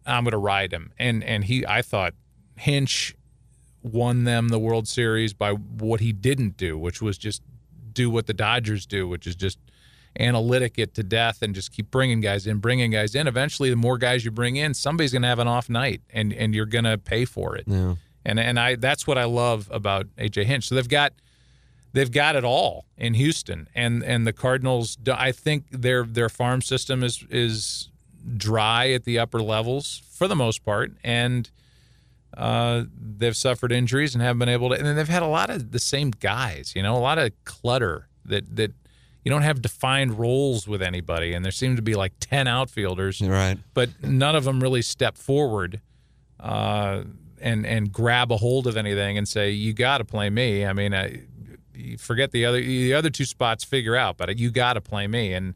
I'm going to ride him." And and he, I thought Hinch won them the World Series by what he didn't do, which was just do what the Dodgers do, which is just analytic it to death and just keep bringing guys in, bringing guys in. Eventually, the more guys you bring in, somebody's going to have an off night, and and you're going to pay for it. Yeah. And and I that's what I love about AJ Hinch. So they've got they've got it all in Houston, and and the Cardinals. I think their their farm system is is dry at the upper levels for the most part, and. Uh, they've suffered injuries and haven't been able to, and they've had a lot of the same guys, you know, a lot of clutter that that you don't have defined roles with anybody, and there seem to be like ten outfielders, Right. but none of them really step forward uh, and and grab a hold of anything and say, "You got to play me." I mean, I, forget the other the other two spots, figure out, but you got to play me, and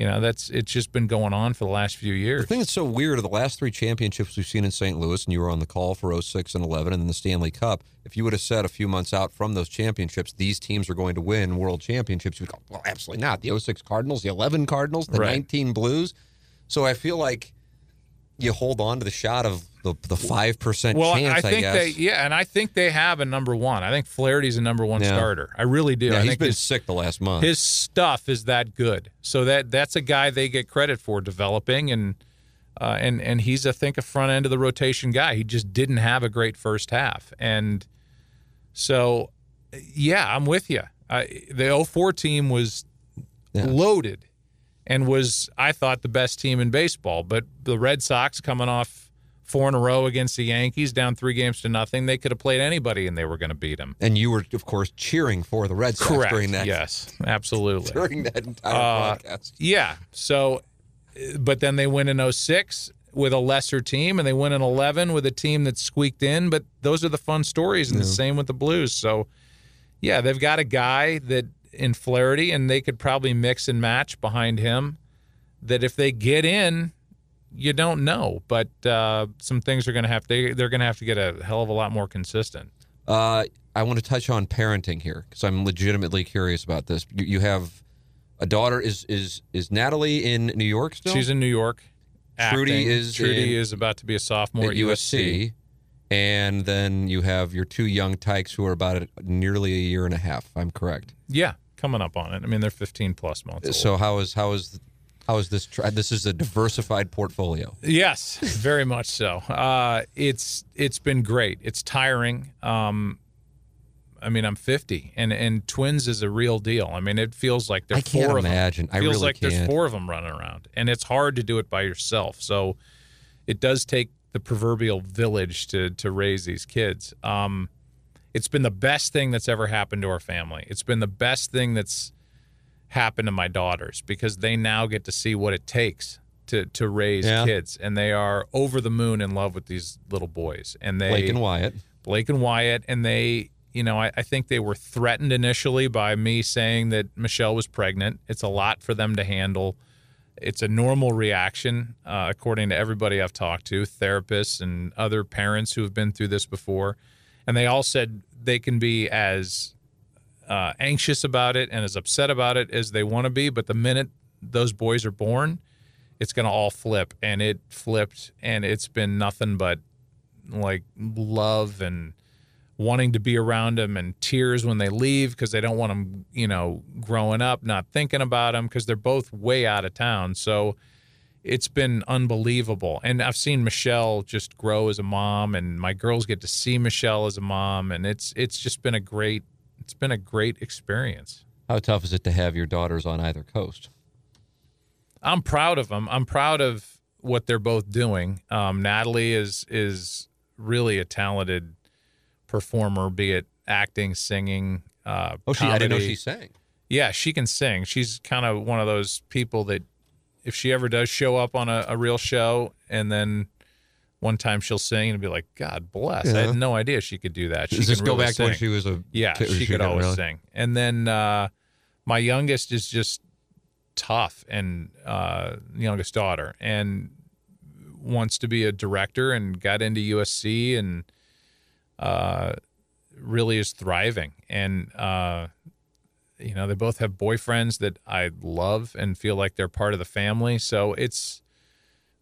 you know that's it's just been going on for the last few years. The thing that's so weird are the last three championships we've seen in St. Louis, and you were on the call for 06 and 11, and then the Stanley Cup. If you would have said a few months out from those championships, these teams are going to win world championships, you'd go, well, absolutely not. The 06 Cardinals, the 11 Cardinals, the Right. 19 Blues. So I feel like you hold on to the shot of the the five percent well, chance. I think guess. they yeah, and I think they have a number one. I think Flaherty's a number one Yeah. starter. I really do. yeah, I he's been his, sick the last month. his stuff is that good. So that that's a guy they get credit for developing and uh, and and he's I think a front end of the rotation guy. He just didn't have a great first half, and so yeah, I'm with you. I, the 04 team was Yeah. loaded and was I thought the best team in baseball. But the Red Sox coming off four in a row against the Yankees, down three games to nothing, they could have played anybody and they were going to beat them. and you were, of course, cheering for the Red Sox Correct. during that Yes, absolutely. during that entire Uh, broadcast. Yeah. So, but then they win in 06 with a lesser team, and they win in 11 with a team that squeaked in. But those are the fun stories, and the same with the Blues. So, yeah, they've got a guy that in Flaherty, and they could probably mix and match behind him. That if they get in, you don't know, but uh, some things are going to have they they're going to have to get a hell of a lot more consistent. Uh, I want to touch on parenting here because I'm legitimately curious about this. You, you have a daughter. Is is is Natalie in New York still? She's in New York. Trudy acting. is Trudy in- is about to be a sophomore at at USC. and then you have your two young tykes who are about nearly a year and a half. I'm correct. Yeah, coming up on it. I mean, they're 15 plus months old. So how is how is how is this? This is a diversified portfolio. yes, very much so. Uh, it's it's been great. It's tiring. Um, I mean, I'm 50, and and twins is a real deal. I mean, it feels like there's I can't four of them. imagine. I feels really like there's can't. four of them running around, and it's hard to do it by yourself. So it does take the proverbial village to to raise these kids. Um, it's been the best thing that's ever happened to our family. It's been the best thing that's happened to my daughters because they now get to see what it takes to to raise Yeah. kids, and they are over the moon in love with these little boys. And they Blake and Wyatt. Blake and Wyatt, and they, you know, I, I think they were threatened initially by me saying that Michelle was pregnant. It's a lot for them to handle. It's a normal reaction, uh, according to everybody I've talked to, therapists and other parents who have been through this before. And they all said they can be as uh, anxious about it and as upset about it as they want to be. But the minute those boys are born, it's going to all flip. And it flipped, and it's been nothing but like love and wanting to be around them and tears when they leave because they don't want them, you know, growing up, not thinking about them because they're both way out of town. So it's been unbelievable. And I've seen Michelle just grow as a mom and my girls get to see Michelle as a mom and it's it's just been a great it's been a great experience. How tough is it to have your daughters on either coast? I'm proud of them. I'm proud of what they're both doing. Um, Natalie is is really a talented performer, be it acting, singing. Uh, Oh, she. I didn't know she sang. Yeah, she can sing. She's kind of one of those people that if she ever does show up on a, a real show and then one time she'll sing and be like, God bless. I had no idea she could do that. She Does this can go really back to when she was a? Yeah, kid- she, could always really- sing. And then uh, my youngest is just tough, and uh, youngest daughter, and wants to be a director, and got into USC, and uh, really is thriving. And uh, you know, they both have boyfriends that I love and feel like they're part of the family. So it's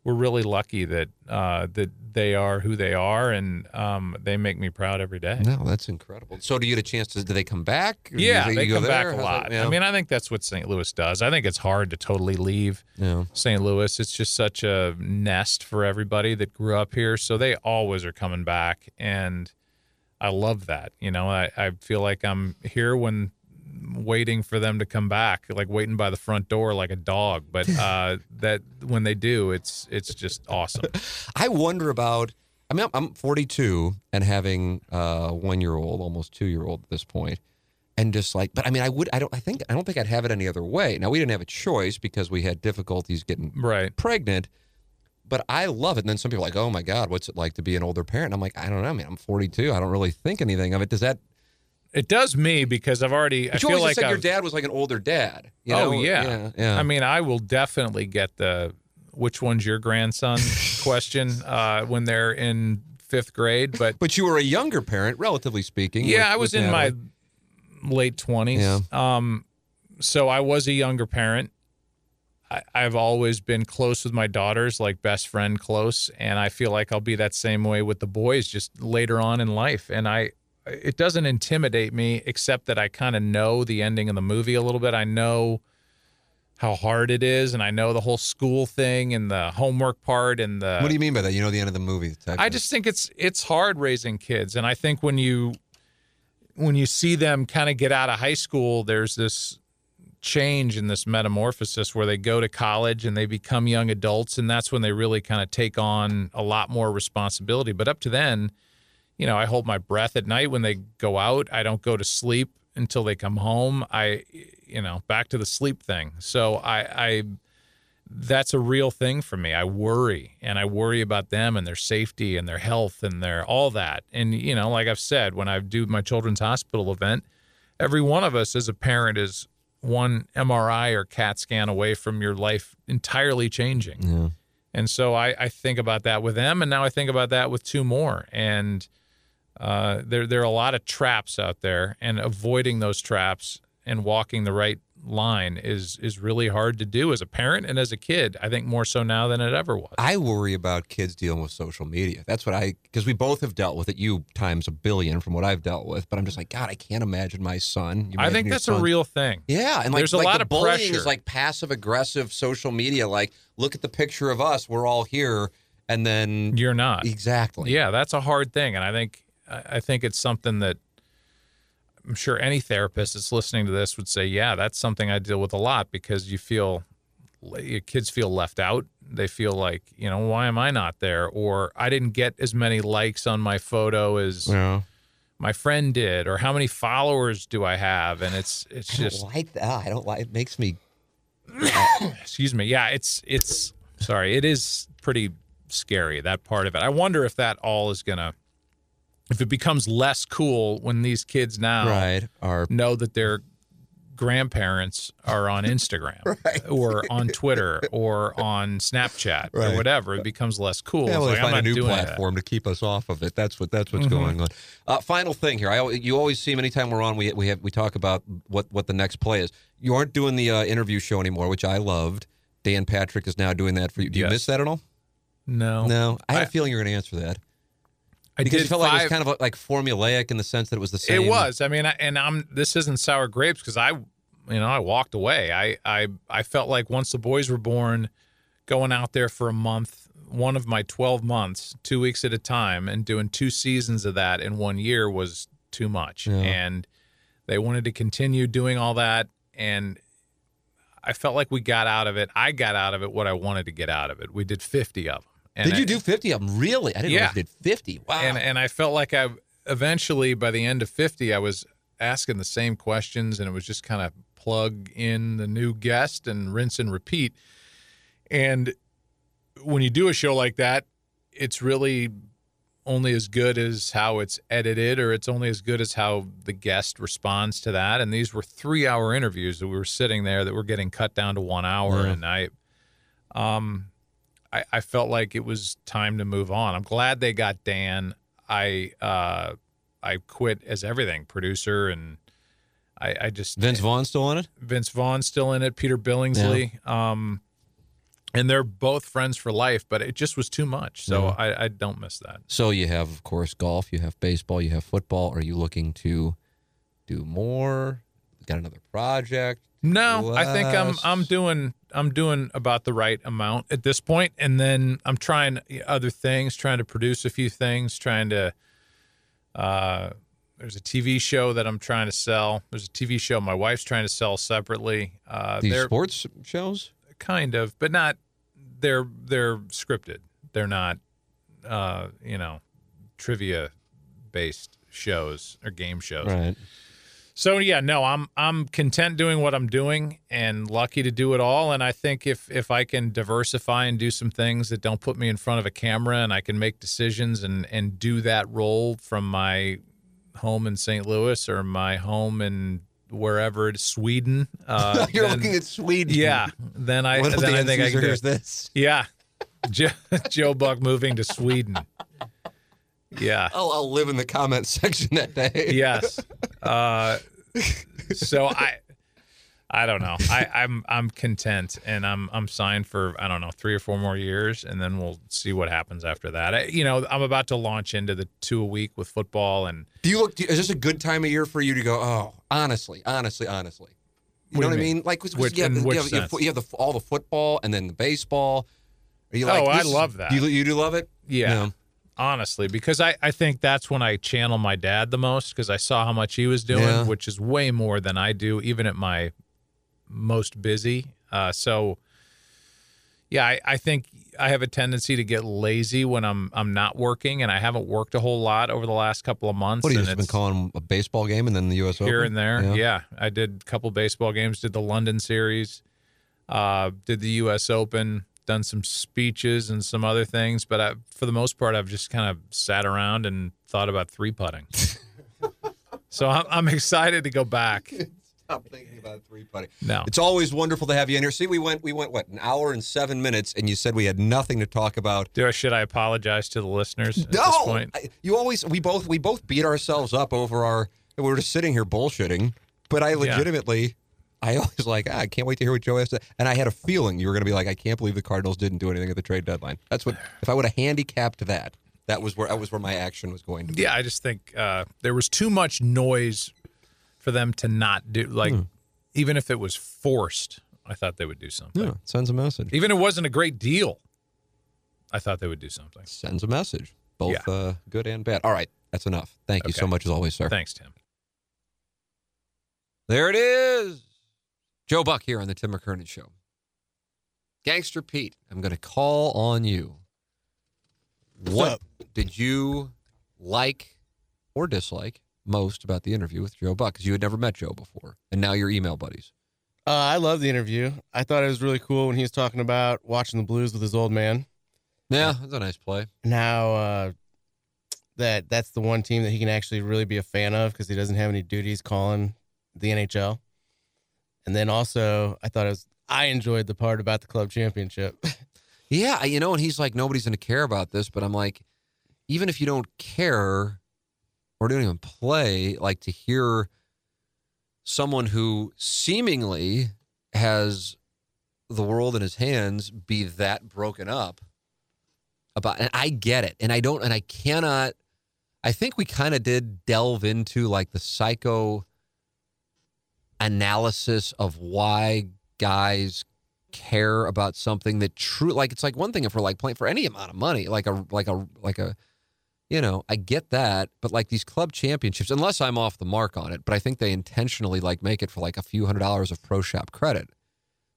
we're really lucky that uh, that they are who they are, and um, they make me proud every day. No, that's incredible. So, do you get a chance to? Do they come back? Yeah, they go come back there? a lot. that- yeah. I mean, I think that's what St. Louis does. I think it's hard to totally leave yeah. St. Louis. It's just such a nest for everybody that grew up here. So they always are coming back. And I love that. You know, I, I feel like I'm here when waiting for them to come back, like waiting by the front door like a dog. But uh, that when they do, it's it's just awesome. I wonder about. I mean, I'm- I'm 42 and having a one year old, almost two year old at this point, and just like, but I mean, I would, I don't, I think, I don't think I'd have it any other way. Now we didn't have a choice because we had difficulties getting Right. pregnant, but I love it. And then some people are like, oh my God, what's it like to be an older parent? I'm like, I don't know. I mean, I'm 42. I don't really think anything of it. Does that, It does me because I've already. I you feel always like said your dad was like an older dad. You oh yeah. yeah. yeah. I mean, I will definitely get the which one's your grandson question uh, when they're in fifth grade. But but you were a younger parent, relatively speaking. yeah, with- I was in my late twenties. Yeah. Um, so I was a younger parent. I, I've always been close with my daughters, like best friend close, and I feel like I'll be that same way with the boys just later on in life. And I, it doesn't intimidate me, except that I kind of know the ending of the movie a little bit. I know how hard it is, and I know the whole school thing and the homework part and the. What do you mean by that? You know the end of the movie. I just think it's it's hard raising kids, and I think when you when you see them kind of get out of high school, there's this change in this metamorphosis where they go to college and they become young adults, and that's when they really kind of take on a lot more responsibility. But up to then, you know, I hold my breath at night when they go out. I don't go to sleep until they come home. I, you know, back to the sleep thing. So I, I that's a real thing for me. I worry and I worry about them and their safety and their health and their all that. And you know, like I've said, when I do my children's hospital event, every one of us as a parent is one MRI or CAT scan away from your life entirely changing. Yeah. And so I, I think about that with them, and now I think about that with two more. And uh, there there are a lot of traps out there, and avoiding those traps and walking the right line is is really hard to do as a parent and as a kid. I think more so now than it ever was. I worry about kids dealing with social media. That's what I because we both have dealt with it. You times a billion from what I've dealt with. But I'm just like God, I can't imagine my son. I think that's a real thing. Yeah, and like, There's a like lot the of bullying pressure. is like passive aggressive social media. Like, look at the picture of us. We're all here, and then You're not. exactly. Yeah, that's a hard thing, and I think I think it's something that I'm sure any therapist that's listening to this would say, yeah, that's something I deal with a lot because you feel your kids feel left out. They feel like, you know, why am I not there? Or I didn't get as many likes on my photo as Yeah. my friend did, or how many followers do I have? And it's it's I don't just like that. I don't like. It makes me. excuse me. Yeah, it's it's sorry, it is pretty scary that part of it. I wonder if that all is gonna if it becomes less cool when these kids now Right. Or know that their grandparents are on Instagram or on Twitter or on Snapchat Right. or whatever, it becomes less cool. Yeah, well, like, I'm find a new doing that. platform to keep us off of it. That's what that's what's Mm-hmm. going on. Uh, final thing here, I you always see anytime we're on, we we have we talk about what what the next play is. You aren't doing the uh, interview show anymore, which I loved. Dan Patrick is now doing that for you. Do you Yes. miss that at all? No, No, I had a I- feeling you were going to answer that I because did it felt like it was kind of uh, like formulaic in the sense that it was the same. It was. I mean, I, and I'm. This isn't sour grapes because I, you know, I walked away. I, I, I felt like once the boys were born, going out there for a month, one of my 12 months, two weeks at a time, and doing two seasons of that in one year was too much. Yeah. And they wanted to continue doing all that, and I felt like we got out of it. I got out of it what I wanted to get out of it. We did 50 of them. And Did you do fifty of them? Really? I didn't know Yeah. you did fifty. Wow. and and I felt like I eventually by the end of 50 I was asking the same questions and it was just kind of plug in the new guest and rinse and repeat and when you do a show like that it's really only as good as how it's edited or it's only as good as how the guest responds to that and these were 3 hour interviews that we were sitting there that were getting cut down to 1 hour Yeah. and I um I, I felt like it was time to move on. I'm glad they got Dan. I uh, I quit as everything producer, and I, I just Vince Vaughn still in it? Vince Vaughn's still in it. Peter Billingsley, um, and they're both friends for life. But it just was too much, so Yeah. I, I don't miss that. So you have, of course, golf. You have baseball. You have football. Are you looking to do more? Got another project? No, I think I'm I'm doing I'm doing about the right amount at this point, and then I'm trying other things, trying to produce a few things, trying to. Uh, there's a TV show that I'm trying to sell. There's a TV show my wife's trying to sell separately. Uh, These sports shows? kind of, but not. They're they're scripted. They're not, uh, you know, trivia based shows or game shows. Right. So yeah, no, I'm I'm content doing what I'm doing and lucky to do it all. And I think if if I can diversify and do some things that don't put me in front of a camera and I can make decisions and and do that role from my home in St. Louis or my home in wherever it's Sweden. Uh, You're then- looking at Sweden. yeah. Then I What then I think I can do this. Yeah, Joe, Joe Buck moving to Sweden. Yeah. I'll, I'll live in the comment section that day. yes. Uh, so I, I don't know. I, I'm I'm content, and I'm I'm signed for I don't know three or four more years, and then we'll see what happens after that. I, you know, I'm about to launch into the two a week with football, and Do you look? Do, is this a good time of year for you to go? Oh, honestly, honestly, honestly. You What know what I mean? mean? Like, Which- you have, you have, you have, you have the, all the football and then the baseball. Are you like? Oh, I love that. You, you do love it? yeah. Honestly, because I, I think that's when I channel my dad the most because I saw how much he was doing, Yeah. which is way more than I do, even at my most busy. Uh, so, yeah, I, I think I have a tendency to get lazy when I'm I'm not working, and I haven't worked a whole lot over the last couple of months. What have you and just been calling a baseball game and then the U.S. Open? Here Open? and there. Yeah. Yeah. I did a couple baseball games, did the London series, uh, did the U.S. Open, done some speeches and some other things, but I, for the most part, I've just kind of sat around and thought about three putting. so I'm, I'm excited to go back. Stop thinking about three putting. No, It's always wonderful to have you in here. See, we went, we went what, an hour and seven minutes, and you said we had nothing to talk about. do I, should I apologize to the listeners at this No, point? I- you always, we both, we both beat ourselves up over our. We were just sitting here bullshitting, but I legitimately, I always like, ah, I can't wait to hear what Joe has to. And I had a feeling you were going to be like, I can't believe the Cardinals didn't do anything at the trade deadline. That's what. If I would have handicapped that, that was where that was where my action was going to be. Yeah, I just think uh, there was too much noise for them to not do. Like, even if it was forced, I thought they would do something. Yeah, sends a message. Even if it wasn't a great deal, I thought they would do something. Sends a message, both Yeah. uh, good and bad. All right, that's enough. Thank you so much as always, sir. Thanks, Tim. There it is. Joe Buck here on the Tim McKernan Show. Gangster Pete, I'm going to call on you. What up? did you like or dislike most about the interview with Joe Buck? Because you had never met Joe before, and now you're email buddies. Uh, I love the interview. I thought it was really cool when he was talking about watching the Blues with his old man, Yeah, that's a nice play. Now uh, that that's the one team that he can actually really be a fan of because he doesn't have any duties calling the NHL. And then also, I thought it was I enjoyed the part about the club championship. Yeah, you know, and he's like, nobody's going to care about this, but I'm like, even if you don't care or don't even play, like to hear someone who seemingly has the world in his hands be that broken up about, and I get it, and I don't, and I cannot. I think we kind of did delve into like the psycho analysis of why guys care about something that true like it's like one thing if we're like playing for any amount of money like a like a like a you know i get that but like these club championships unless i'm off the mark on it but i think they intentionally like make it for like a few hundred dollars of pro shop credit.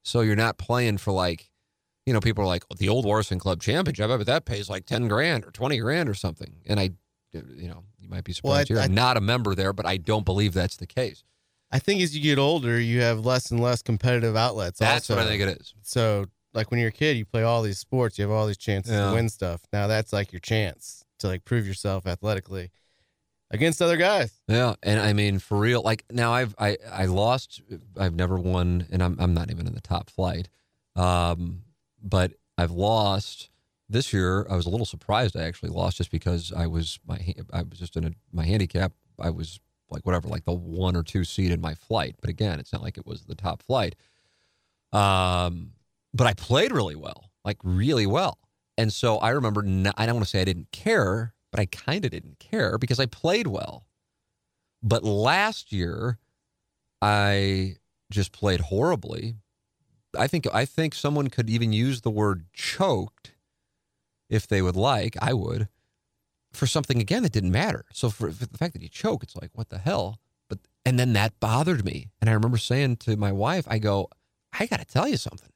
So you're not playing for like you know people are like oh, the old Warson club championship i bet that pays like 10 grand or 20 grand or something. And i you know you might be Well, I- surprised here I- i'm not a member there but i don't believe that's the case I think as you get older, you have less and less competitive outlets. that's also. what i think it is So, like when you're a kid, you play all these sports, you have all these chances Yeah. to win stuff. Now that's like your chance to like prove yourself athletically against other guys. Yeah, and I mean for real. Like now, I've I I lost. I've never won, and I'm I'm not even in the top flight. Um, but I've lost this year. I was a little surprised. I actually lost just because I was my I was just in a my handicap. I was like whatever, like the one or two seat in my flight. But again, it's not like it was the top flight. Um, but I played really well, like really well. And so I remember, I don't want to say I didn't care, but I kind of didn't care because I played well. But last year, I just played horribly. I think I think someone could even use the word choked if they would like. I would for something again that didn't matter. So for, for the fact that you choke, it's like what the hell. But and then that bothered me, and I remember saying to my wife, I go, I got to tell you something.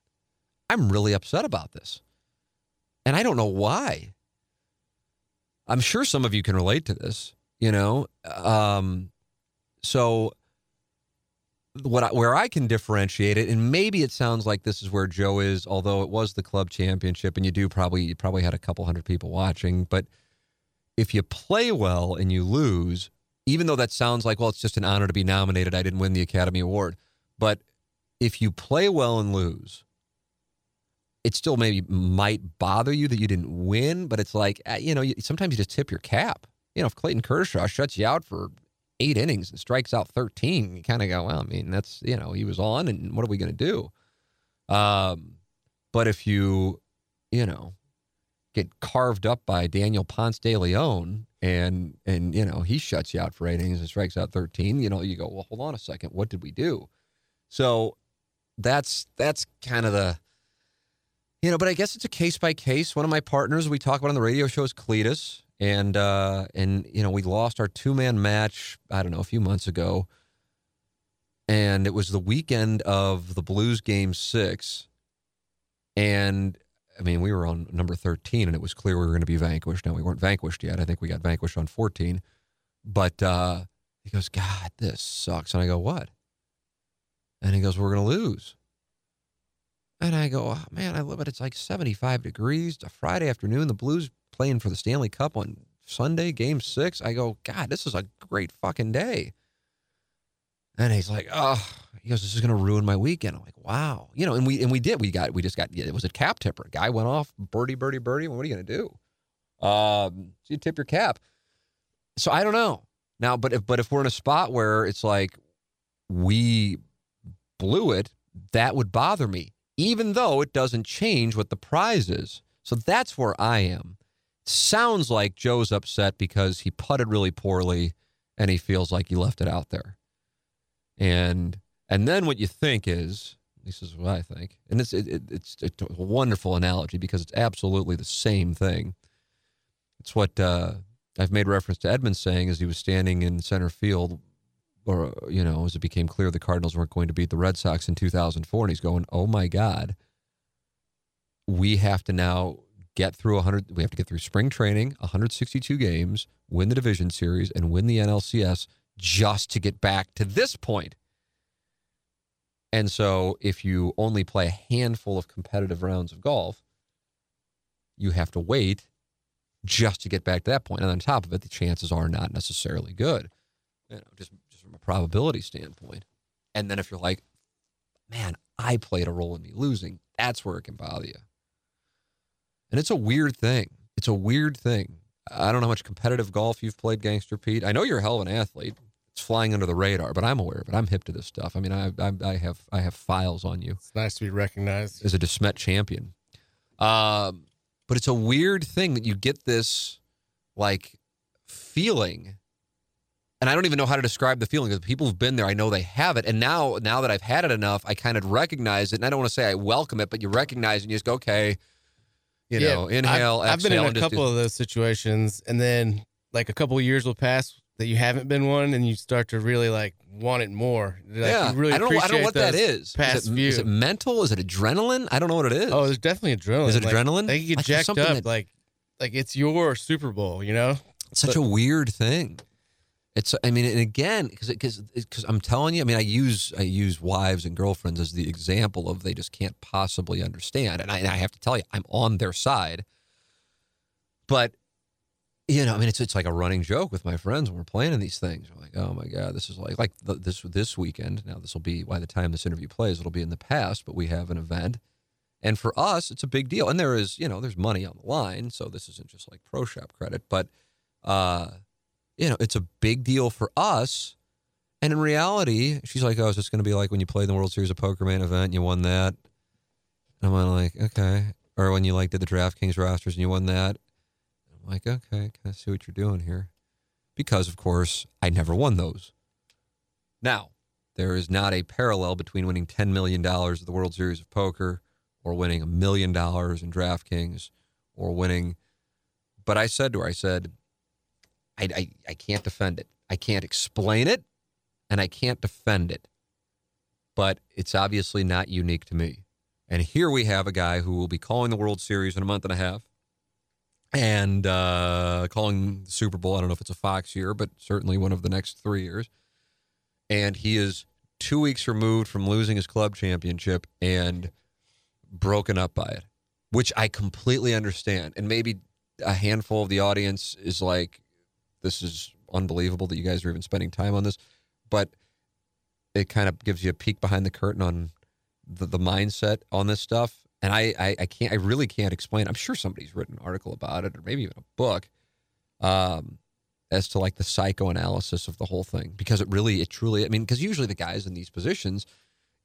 I'm really upset about this, and I don't know why. I'm sure some of you can relate to this. You know, um, so what I, where I can differentiate it, and maybe it sounds like this is where Joe is, although it was the club championship, and you do probably you probably had a couple hundred people watching. But if you play well and you lose, even though that sounds like well, it's just an honor to be nominated. I didn't win the Academy Award, but if you play well and lose, it still maybe might bother you that you didn't win. But it's like uh, you know, sometimes you just tip your cap. You know, if Clayton Kershaw shuts you out for eight innings and strikes out 13, you kind of go, well, I mean, that's, you know, he was on and what are we going to do? Um, but if you, you know, get carved up by Daniel Ponce de Leon and, and, you know, he shuts you out for eight innings and strikes out 13, you know, you go, well, hold on a second. What did we do? So that's, that's kind of the, you know, but I guess it's a case by case. One of my partners we talk about on the radio show is Cletus and uh, and you know we lost our two man match. I don't know a few months ago, and it was the weekend of the Blues game six, and I mean we were on number thirteen, and it was clear we were going to be vanquished. Now we weren't vanquished yet. I think we got vanquished on fourteen, but uh, he goes, "God, this sucks," and I go, "What?" And he goes, "We're going to lose." And I go, oh, man, I love it. It's like 75 degrees. It's a Friday afternoon. The Blues playing for the Stanley Cup on Sunday, game six. I go, God, this is a great fucking day. And he's like, oh, he goes, this is going to ruin my weekend. I'm like, wow. You know, and we, and we did, we got, we just got, it was a cap tipper. Guy went off, birdie, birdie, birdie. What are you going to do? Um, so you tip your cap. So I don't know now, but if, but if we're in a spot where it's like we blew it, that would bother me, even though it doesn't change what the prize is. So that's where I am sounds like Joe's upset because he putted really poorly and he feels like he left it out there. And and then what you think is, this is what I think, and it's it, it's, it's a wonderful analogy because it's absolutely the same thing. It's what uh, I've made reference to Edmonds saying as he was standing in center field, or you know, as it became clear the Cardinals weren't going to beat the Red Sox in 2004, and he's going, "Oh my God, we have to now get through 100 we have to get through spring training 162 games win the division series and win the nlcs just to get back to this point and so if you only play a handful of competitive rounds of golf you have to wait just to get back to that point. and on top of it the chances are not necessarily good you know just, just from a probability standpoint and then if you're like man i played a role in me losing that's where it can bother you and it's a weird thing. It's a weird thing. I don't know how much competitive golf you've played, Gangster Pete. I know you're a hell of an athlete. It's flying under the radar, but I'm aware of it. I'm hip to this stuff. I mean, I, I, I have I have files on you. It's nice to be recognized as a DeSmet champion. Um, but it's a weird thing that you get this like feeling, and I don't even know how to describe the feeling because people who've been there, I know they have it, and now now that I've had it enough, I kind of recognize it, and I don't want to say I welcome it, but you recognize it and you just go, okay you yeah, know, inhale, I've, I've been in a couple do... of those situations, and then like a couple of years will pass that you haven't been one, and you start to really like want it more. Like, yeah, really I don't know. I don't know what that is. Past is it, view. is it mental? Is it adrenaline? I don't know what it is. Oh, there's definitely adrenaline. Is it like, adrenaline? They get like jacked up that... like like it's your Super Bowl. You know, it's such but, a weird thing. It's, I mean, and again, because because because I'm telling you, I mean, I use I use wives and girlfriends as the example of they just can't possibly understand, and I, and I have to tell you, I'm on their side but you know, I mean, it's it's like a running joke with my friends when we're planning these things. We're like, oh my god, this is like like the, this this weekend. Now this will be by the time this interview plays, it'll be in the past, but we have an event, and for us, it's a big deal. And there is, you know, there's money on the line, so this isn't just like pro shop credit, but uh, you know, it's a big deal for us. And in reality, she's like, oh, is this going to be like when you played the World Series of Poker main event and you won that? And I'm like, okay. Or when you like did the DraftKings rosters and you won that I'm like, okay, of see what you're doing here. Because, of course, I never won those. Now, there is not a parallel between winning $10 million at the World Series of Poker or winning a million dollars in DraftKings or winning. But I said to her, I said, I, I, I can't defend it. I can't explain it and I can't defend it. But it's obviously not unique to me. And here we have a guy who will be calling the World Series in a month and a half and uh, calling the Super Bowl. I don't know if it's a Fox year, but certainly one of the next three years. And he is two weeks removed from losing his club championship and broken up by it, which I completely understand. And maybe a handful of the audience is like, this is unbelievable that you guys are even spending time on this. But it kind of gives you a peek behind the curtain on the, the mindset on this stuff. And I, I, I can't, I really can't explain. I'm sure somebody's written an article about it or maybe even a book um, as to like the psychoanalysis of the whole thing because it really, it truly, I mean, because usually the guys in these positions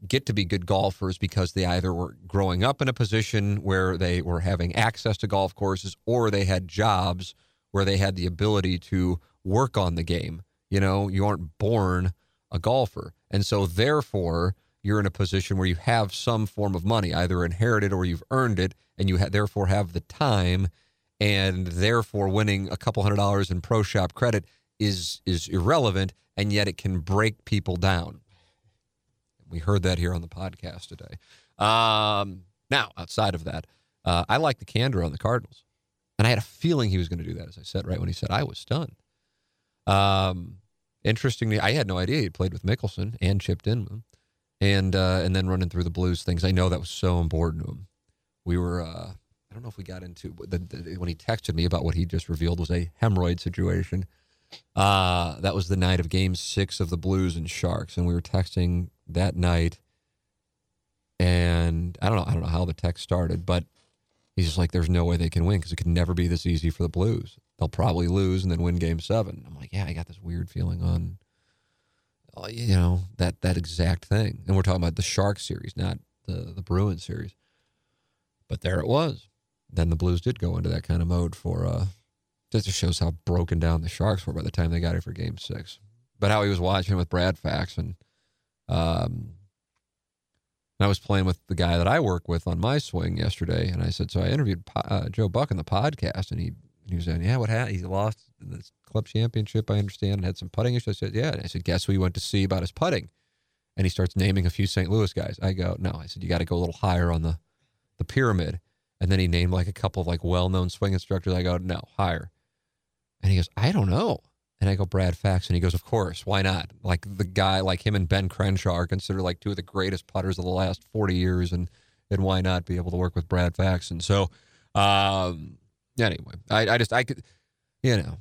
get to be good golfers because they either were growing up in a position where they were having access to golf courses or they had jobs where they had the ability to work on the game. You know, you aren't born a golfer. And so, therefore, you're in a position where you have some form of money, either inherited or you've earned it, and you ha- therefore have the time, and therefore winning a couple hundred dollars in pro shop credit is is irrelevant, and yet it can break people down. We heard that here on the podcast today. Um, now, outside of that, uh, I like the candor on the Cardinals, and I had a feeling he was going to do that. As I said right when he said, I was stunned. Um, interestingly, I had no idea he played with Mickelson and Chip Inman, and uh, and then running through the Blues things. I know that was so important to him. We were, uh, I don't know if we got into the, the, when he texted me about what he just revealed was a hemorrhoid situation. Uh, that was the night of Game Six of the Blues and Sharks, and we were texting that night. And I don't know, I don't know how the text started, but he's just like, "There's no way they can win because it could never be this easy for the Blues. They'll probably lose and then win Game Seven. I'm like, "Yeah, I got this weird feeling on, uh, you know, that that exact thing." And we're talking about the Sharks series, not the the Bruins series. But there it was. Then the Blues did go into that kind of mode for uh, just shows how broken down the Sharks were by the time they got it for Game Six. But how he was watching with Brad Faxon um, I was playing with the guy that I work with on my swing yesterday, and I said, so I interviewed uh, Joe Buck in the podcast, and he he was saying, yeah, what happened? He lost the club championship, I understand, and had some putting issues. I said, yeah. And I said, guess who you went to see about his putting? And he starts naming a few St. Louis guys. I go, no. I said, you got to go a little higher on the the pyramid. And then he named like a couple of like well known swing instructors. I go, no, higher. And he goes, I don't know. And I go, Brad Faxon. And he goes, Of course, why not? Like the guy, like him and Ben Crenshaw are considered like two of the greatest putters of the last 40 years. And, and why not be able to work with Brad Faxon? And so, um, anyway, I, I just, I could, you know,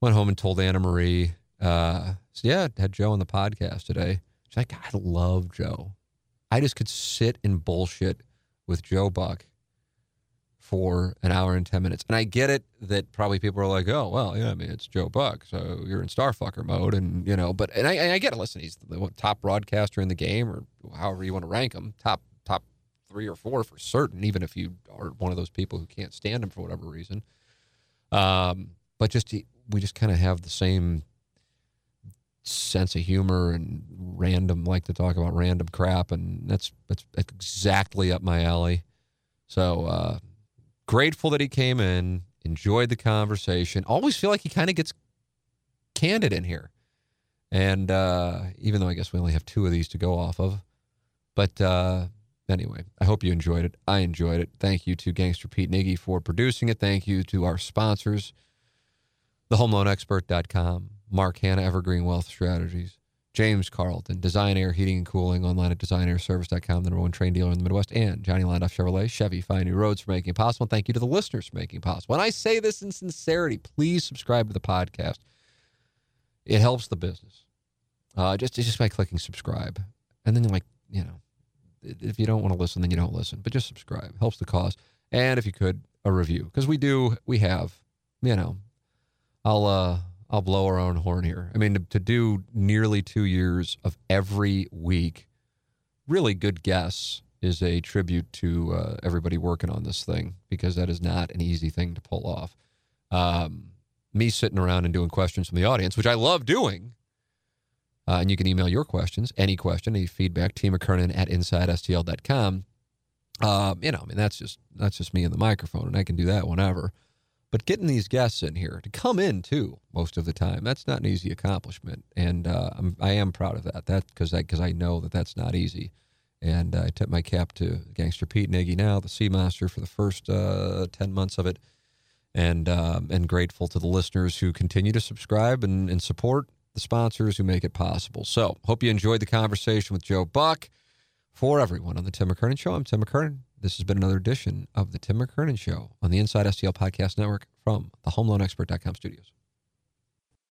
went home and told Anna Marie, uh, so yeah, had Joe on the podcast today. She's like, I love Joe. I just could sit and bullshit with Joe Buck for an hour and 10 minutes. And I get it that probably people are like, oh, well, yeah, I mean, it's Joe Buck. So you're in starfucker mode. And, you know, but, and I, I get it. Listen, he's the top broadcaster in the game or however you want to rank him, top, top three or four for certain, even if you are one of those people who can't stand him for whatever reason. Um, but just, we just kind of have the same sense of humor and random, like to talk about random crap. And that's, that's exactly up my alley. So, uh, grateful that he came in, enjoyed the conversation. Always feel like he kind of gets candid in here. And uh, even though I guess we only have two of these to go off of. But uh, anyway, I hope you enjoyed it. I enjoyed it. Thank you to Gangster Pete Nagy for producing it. Thank you to our sponsors, thehomeloanexpert.com, Mark Hanna, Evergreen Wealth Strategies, James Carlton, Design Air Heating and Cooling, online at designairservice.com, the number one Trane dealer in the Midwest, and Johnny Londoff Chevrolet, Chevy, Find New Roads for making it possible. And thank you to the listeners for making it possible. When I say this in sincerity, please subscribe to the podcast. It helps the business. Uh, just, just by clicking subscribe. And then, like, you know, if you don't want to listen, then you don't listen, but just subscribe. It helps the cause. And if you could, a review. Because we do, we have, you know, I'll, uh, I'll blow our own horn here. I mean, to, to, do nearly two years of every week, really good guess is a tribute to uh, everybody working on this thing because that is not an easy thing to pull off. Um, me sitting around and doing questions from the audience, which I love doing. Uh, and you can email your questions, any question, any feedback, T. McKernan at InsideSTL.com. Um, you know, I mean, that's just that's just me and the microphone, and I can do that whenever. But getting these guests in here to come in too most of the time, that's not an easy accomplishment, and uh, I'm, I am proud of that. That because I because I know that that's not easy, and uh, I tip my cap to Gangster Pete Nagy now, the Sea Master, for the first uh, ten months of it, and um, and grateful to the listeners who continue to subscribe and, and support the sponsors who make it possible. So, hope you enjoyed the conversation with Joe Buck. For everyone on the Tim McKernan Show, I'm Tim McKernan. This has been another edition of the Tim McKernan Show on the Inside STL Podcast Network from the HomeLoanExpert.com studios.